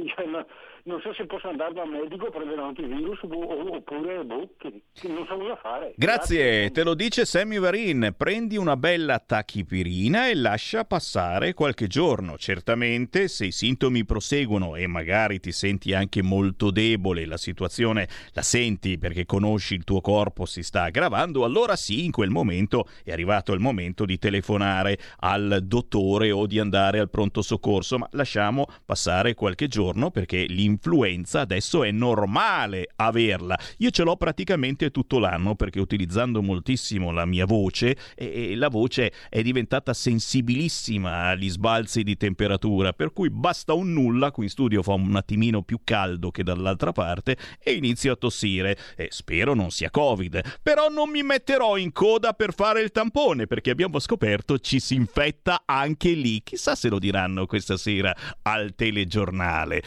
non so se posso andare dal medico a prendere antivirus o- oppure boh, che- che non so cosa fare. Grazie, te lo dice Sammy Varin. Prendi una bella tachipirina e lascia passare qualche giorno. Certamente, se i sintomi proseguono e magari ti senti anche molto debole, la situazione la senti perché conosci il tuo corpo si sta aggravando, allora sì, in quel momento è arrivato il momento di telefonare al dottore o di andare al pronto soccorso, ma lasciamo passare qualche giorno perché l'influenza adesso è normale averla. Io ce l'ho praticamente tutto l'anno perché utilizzando moltissimo la mia voce e, e la voce è diventata sensibilissima agli sbalzi di temperatura, per cui basta un nulla, qui in studio fa un attimino più caldo che dall'altra parte e inizio a tossire. E spero non sia Covid, però non mi metterò in coda per fare il tampone perché abbiamo scoperto ci si infetta anche lì. Chissà se lo diranno questa sera al telegiornale.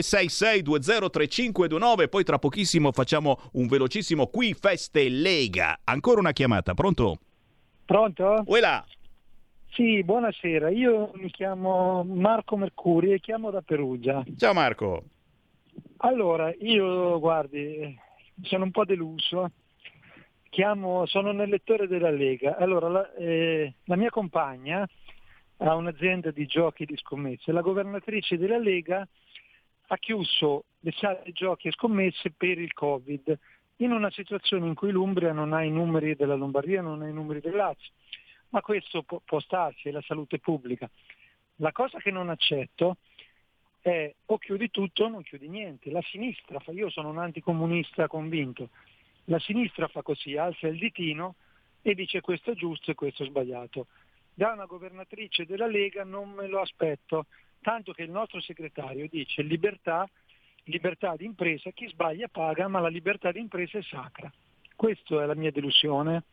0266203529, poi tra pochissimo facciamo un velocissimo qui feste Lega. Ancora una chiamata, pronto? Pronto? Uela. Sì, buonasera. Io mi chiamo Marco Mercuri e chiamo da Perugia. Ciao Marco. Allora, io guardi, sono un po' deluso. Chiamo, sono un elettore della Lega. Allora, la, eh, la mia compagna ha un'azienda di giochi di scommesse. La governatrice della Lega ha chiuso le sale giochi e scommesse per il Covid, in una situazione in cui l'Umbria non ha i numeri della Lombardia, non ha i numeri del Lazio. Ma questo può, può starsi, è la salute pubblica. La cosa che non accetto è o chiudi tutto o non chiudi niente. La sinistra fa, io sono un anticomunista convinto, la sinistra fa così, alza il ditino e dice questo è giusto e questo è sbagliato. Da una governatrice della Lega non me lo aspetto, tanto che il nostro segretario dice libertà, libertà di impresa, chi sbaglia paga, ma la libertà di impresa è sacra. Questa è la mia delusione.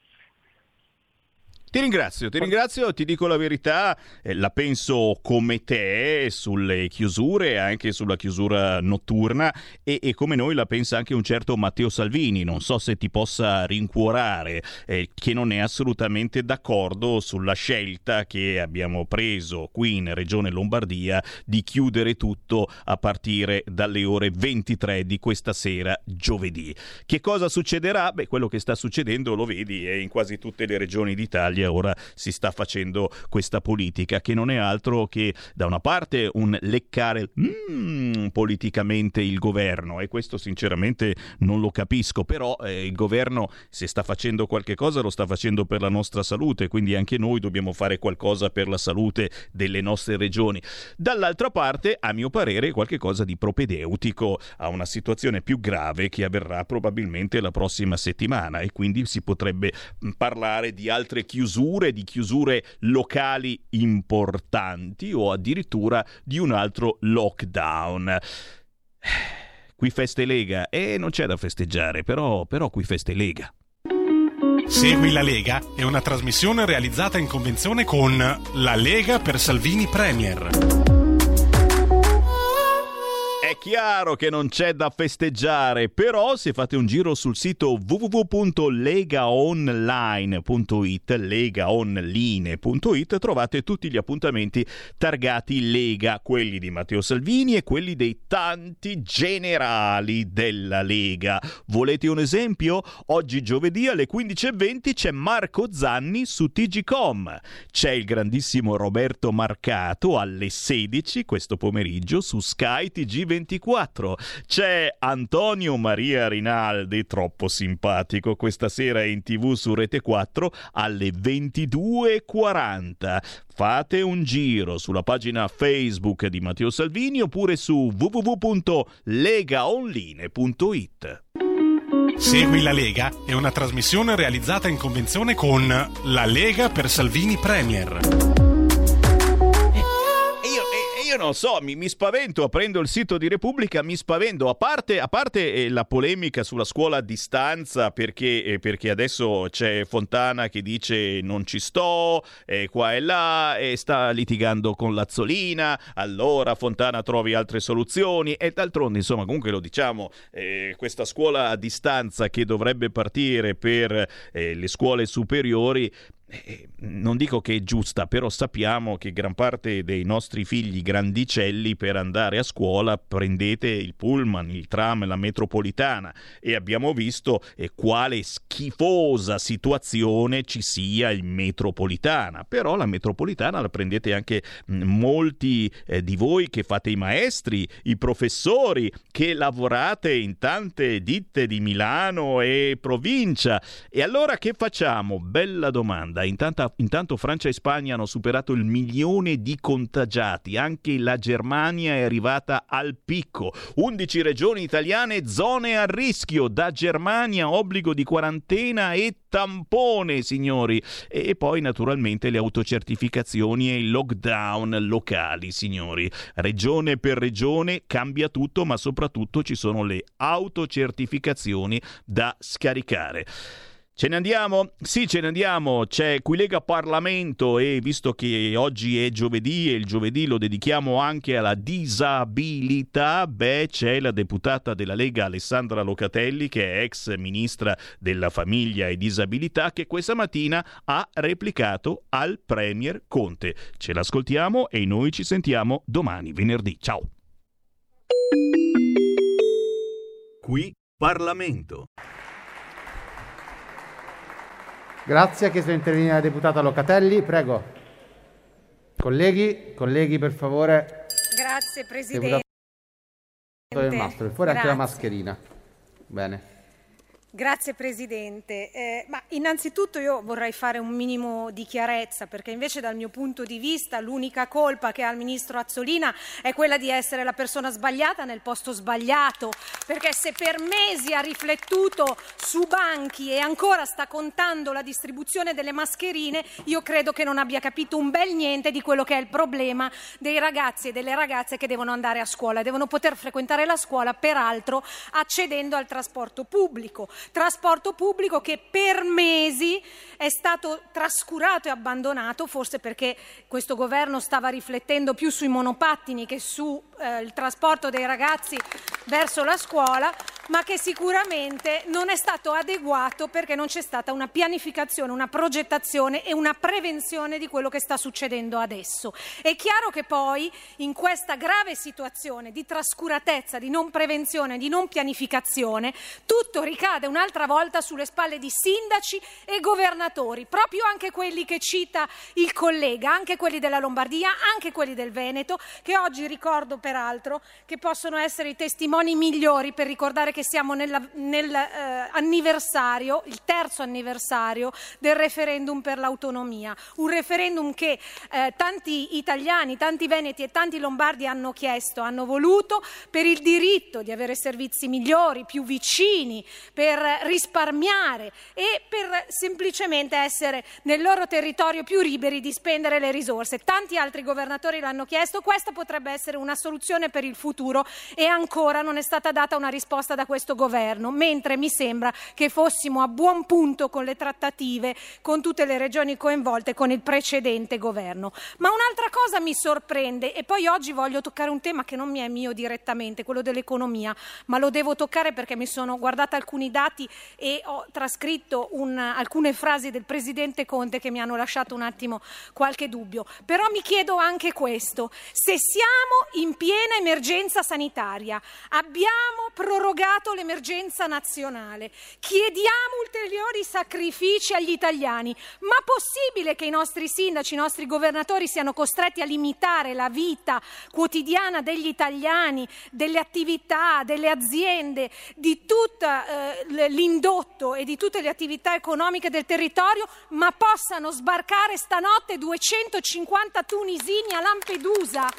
Ti ringrazio, ti ringrazio, ti dico la verità, eh, la penso come te sulle chiusure, anche sulla chiusura notturna e, e come noi la pensa anche un certo Matteo Salvini, non so se ti possa rincuorare, eh, che non è assolutamente d'accordo sulla scelta che abbiamo preso qui in Regione Lombardia di chiudere tutto a partire dalle ore 23 di questa sera giovedì. Che cosa succederà? Beh, quello che sta succedendo lo vedi e in quasi tutte le regioni d'Italia ora si sta facendo questa politica che non è altro che da una parte un leccare mm, politicamente il governo e questo sinceramente non lo capisco, però eh, il governo se sta facendo qualche cosa lo sta facendo per la nostra salute, quindi anche noi dobbiamo fare qualcosa per la salute delle nostre regioni. Dall'altra parte, a mio parere, qualche cosa di propedeutico a una situazione più grave che avverrà probabilmente la prossima settimana e quindi si potrebbe mm, parlare di altre chiusure, di chiusure locali importanti o addirittura di un altro lockdown. Qui feste Lega e non c'è da festeggiare, però, però qui feste Lega. Segui la Lega è una trasmissione realizzata in convenzione con La Lega per Salvini Premier. Chiaro che non c'è da festeggiare, però se fate un giro sul sito www.legaonline.it, legaonline.it, trovate tutti gli appuntamenti targati Lega, quelli di Matteo Salvini e quelli dei tanti generali della Lega. Volete un esempio? Oggi giovedì alle 15.20 c'è Marco Zanni su TGCom. C'è il grandissimo Roberto Marcato alle 16 questo pomeriggio su Sky TG24. C'è Antonio Maria Rinaldi, troppo simpatico, questa sera in tv su Rete 4 alle 22.40. Fate un giro sulla pagina Facebook di Matteo Salvini oppure su www.legaonline.it. Segui la Lega è una trasmissione realizzata in convenzione con La Lega per Salvini Premier. Io, non so, mi, mi spavento, aprendo il sito di Repubblica, mi spavento, a parte, a parte eh, la polemica sulla scuola a distanza, perché, eh, perché adesso c'è Fontana che dice non ci sto, eh, qua e là, e sta litigando con Lazzolina, allora Fontana trovi altre soluzioni, e d'altronde, insomma, comunque lo diciamo, eh, questa scuola a distanza che dovrebbe partire per le scuole superiori, eh, non dico che è giusta, però sappiamo che gran parte dei nostri figli grandicelli per andare a scuola prendete il pullman, il tram, la metropolitana e abbiamo visto eh, quale schifosa situazione ci sia in metropolitana. Però la metropolitana la prendete anche mh, molti eh, di voi che fate i maestri, i professori, che lavorate in tante ditte di Milano e provincia. E allora che facciamo? Bella domanda. Intanto, intanto Francia e Spagna hanno superato il milione di contagiati, anche la Germania è arrivata al picco. 11 regioni italiane, zone a rischio, da Germania obbligo di quarantena e tampone, signori. E poi naturalmente le autocertificazioni e i lockdown locali, signori. Regione per regione cambia tutto, ma soprattutto ci sono le autocertificazioni da scaricare. Ce ne andiamo? Sì, ce ne andiamo. C'è qui Lega Parlamento e visto che oggi è giovedì e il giovedì lo dedichiamo anche alla disabilità, beh, c'è la deputata della Lega Alessandra Locatelli che è ex ministra della famiglia e disabilità che questa mattina ha replicato al Premier Conte. Ce l'ascoltiamo e noi ci sentiamo domani, venerdì. Ciao. Qui Parlamento. Grazie, ha chiesto di intervenire la deputata Locatelli, prego. Colleghi, colleghi per favore. Grazie Presidente. Deputato del Mastro, fuori anche la mascherina. Bene. Grazie Presidente. Eh, innanzitutto io vorrei fare un minimo di chiarezza perché invece dal mio punto di vista l'unica colpa che ha il Ministro Azzolina è quella di essere la persona sbagliata nel posto sbagliato perché se per mesi ha riflettuto su banchi e ancora sta contando la distribuzione delle mascherine, io credo che non abbia capito un bel niente di quello che è il problema dei ragazzi e delle ragazze che devono andare a scuola, devono poter frequentare la scuola peraltro accedendo al trasporto pubblico. Trasporto pubblico che per mesi è stato trascurato e abbandonato, forse perché questo governo stava riflettendo più sui monopattini che sul trasporto dei ragazzi verso la scuola, ma che sicuramente non è stato adeguato perché non c'è stata una pianificazione, una progettazione e una prevenzione di quello che sta succedendo adesso. È chiaro che poi in questa grave situazione di trascuratezza, di non prevenzione, di non pianificazione, tutto ricade un'altra volta sulle spalle di sindaci e governatori, proprio anche quelli che cita il collega, anche quelli della Lombardia, anche quelli del Veneto, che oggi ricordo peraltro che possono essere i testimoni migliori per ricordare che siamo nella- nel eh, il terzo anniversario del referendum per l'autonomia, un referendum che eh, tanti italiani, tanti veneti e tanti lombardi hanno chiesto, hanno voluto per il diritto di avere servizi migliori, più vicini, per risparmiare e per semplicemente essere nel loro territorio più liberi di spendere le risorse. Tanti altri governatori l'hanno chiesto, questa potrebbe essere una soluzione per il futuro e ancora non è stata data una risposta da questo governo, mentre mi sembra che fossimo a buon punto con le trattative con tutte le regioni coinvolte con il precedente governo. Ma un'altra cosa mi sorprende e poi oggi voglio toccare un tema che non mi è mio direttamente, quello dell'economia, ma lo devo toccare perché mi sono guardata alcuni dati e ho trascritto un- alcune frasi del presidente Conte che mi hanno lasciato un attimo qualche dubbio. Però mi chiedo anche questo: se siamo in piena emergenza sanitaria, abbiamo prorogato l'emergenza nazionale, chiediamo ulteriori sacrifici agli italiani, ma possibile che i nostri sindaci, i nostri governatori siano costretti a limitare la vita quotidiana degli italiani, delle attività, delle aziende, di tutto l'indotto e di tutte le attività economiche del territorio, ma possano sbarcare stanotte 250 tunisini a Lampedusa?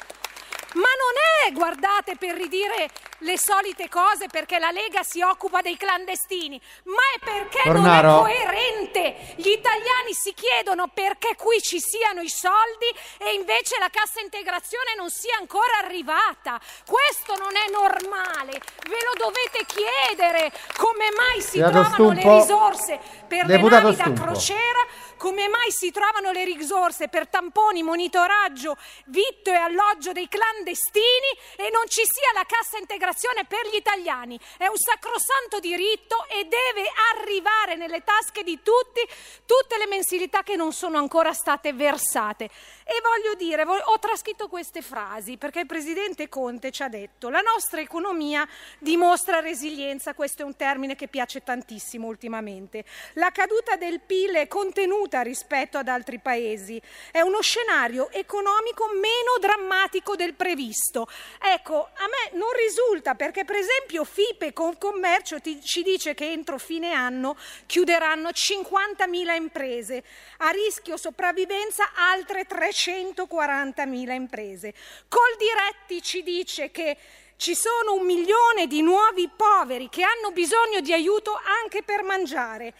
Ma non è, guardate, per ridire le solite cose perché la Lega si occupa dei clandestini, ma è perché Fornaro. non è coerente. Gli italiani si chiedono perché qui ci siano i soldi e invece la cassa integrazione non sia ancora arrivata. Questo non è normale. Ve lo dovete chiedere come mai si Deputato trovano le risorse per Deputato le navi da crociera come mai si trovano le risorse per tamponi, monitoraggio, vitto e alloggio dei clandestini e non ci sia la cassa integrazione per gli italiani. È un sacrosanto diritto e deve arrivare nelle tasche di tutti tutte le mensilità che non sono ancora state versate. E voglio dire, ho trascritto queste frasi perché il presidente Conte ci ha detto la nostra economia dimostra resilienza, questo è un termine che piace tantissimo ultimamente. La caduta del PIL è contenuta rispetto ad altri paesi, è uno scenario economico meno drammatico del previsto. Ecco, a me non risulta perché per esempio FIPE con Commercio ci dice che entro fine anno chiuderanno 50.000 imprese, a rischio sopravvivenza altre 340.000 imprese. Col Diretti ci dice che ci sono un milione di nuovi poveri che hanno bisogno di aiuto anche per mangiare.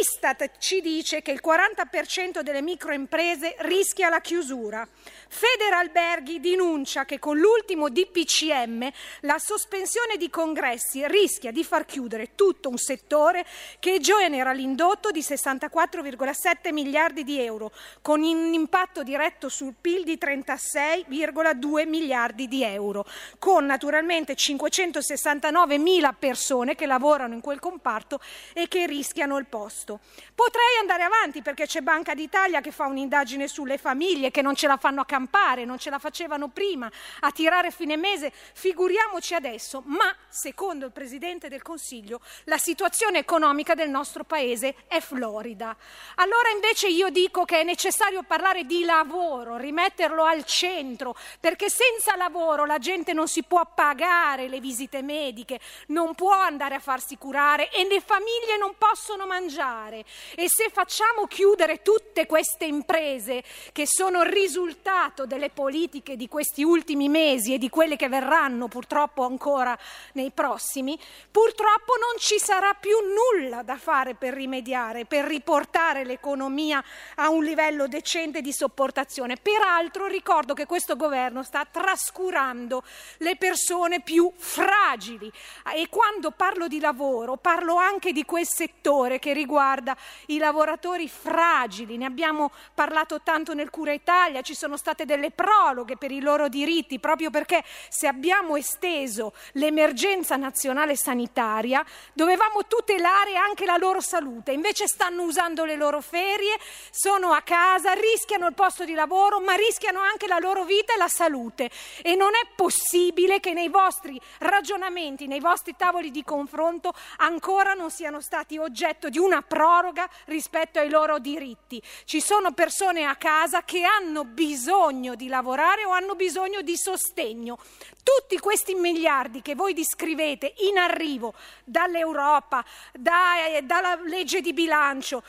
Istat ci dice che il 40% delle microimprese rischia la chiusura. Federalberghi denuncia che con l'ultimo DPCM la sospensione di congressi rischia di far chiudere tutto un settore che genera l'indotto di 64,7 miliardi di euro, con un impatto diretto sul PIL di 36,2 miliardi di euro, con naturalmente 569 mila persone che lavorano in quel comparto e che rischiano il posto. Potrei andare avanti perché c'è Banca d'Italia che fa un'indagine sulle famiglie che non ce la fanno a campare, non ce la facevano prima a tirare fine mese, figuriamoci adesso, ma secondo il Presidente del Consiglio la situazione economica del nostro Paese è florida. Allora invece io dico che è necessario parlare di lavoro, rimetterlo al centro, perché senza lavoro la gente non si può pagare le visite mediche, non può andare a farsi curare e le famiglie non possono mangiare. E se facciamo chiudere tutte queste imprese che sono il risultato delle politiche di questi ultimi mesi e di quelle che verranno purtroppo ancora nei prossimi, purtroppo non ci sarà più nulla da fare per rimediare, per riportare l'economia a un livello decente di sopportazione. Peraltro ricordo che questo governo sta trascurando le persone più fragili. E quando parlo di lavoro parlo anche di quel settore che riguarda i lavoratori fragili. Ne abbiamo parlato tanto nel Cura Italia, ci sono state delle proroghe per i loro diritti proprio perché se abbiamo esteso l'emergenza nazionale sanitaria dovevamo tutelare anche la loro salute, invece stanno usando le loro ferie, sono a casa, rischiano il posto di lavoro, ma rischiano anche la loro vita e la salute. E non è possibile che nei vostri ragionamenti, nei vostri tavoli di confronto ancora non siano stati oggetto di una proroga rispetto ai loro diritti. Ci sono persone a casa che hanno bisogno di lavorare o hanno bisogno di sostegno. Tutti questi miliardi che voi descrivete in arrivo dall'Europa, da- eh, dalla legge di bilancio,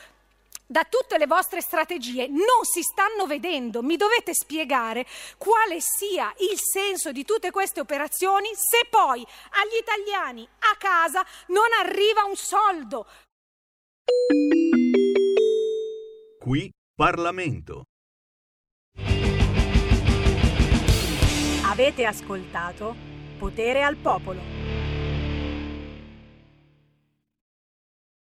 da tutte le vostre strategie non si stanno vedendo. Mi dovete spiegare quale sia il senso di tutte queste operazioni se poi agli italiani a casa non arriva un soldo. Qui Parlamento. Avete ascoltato Potere al Popolo.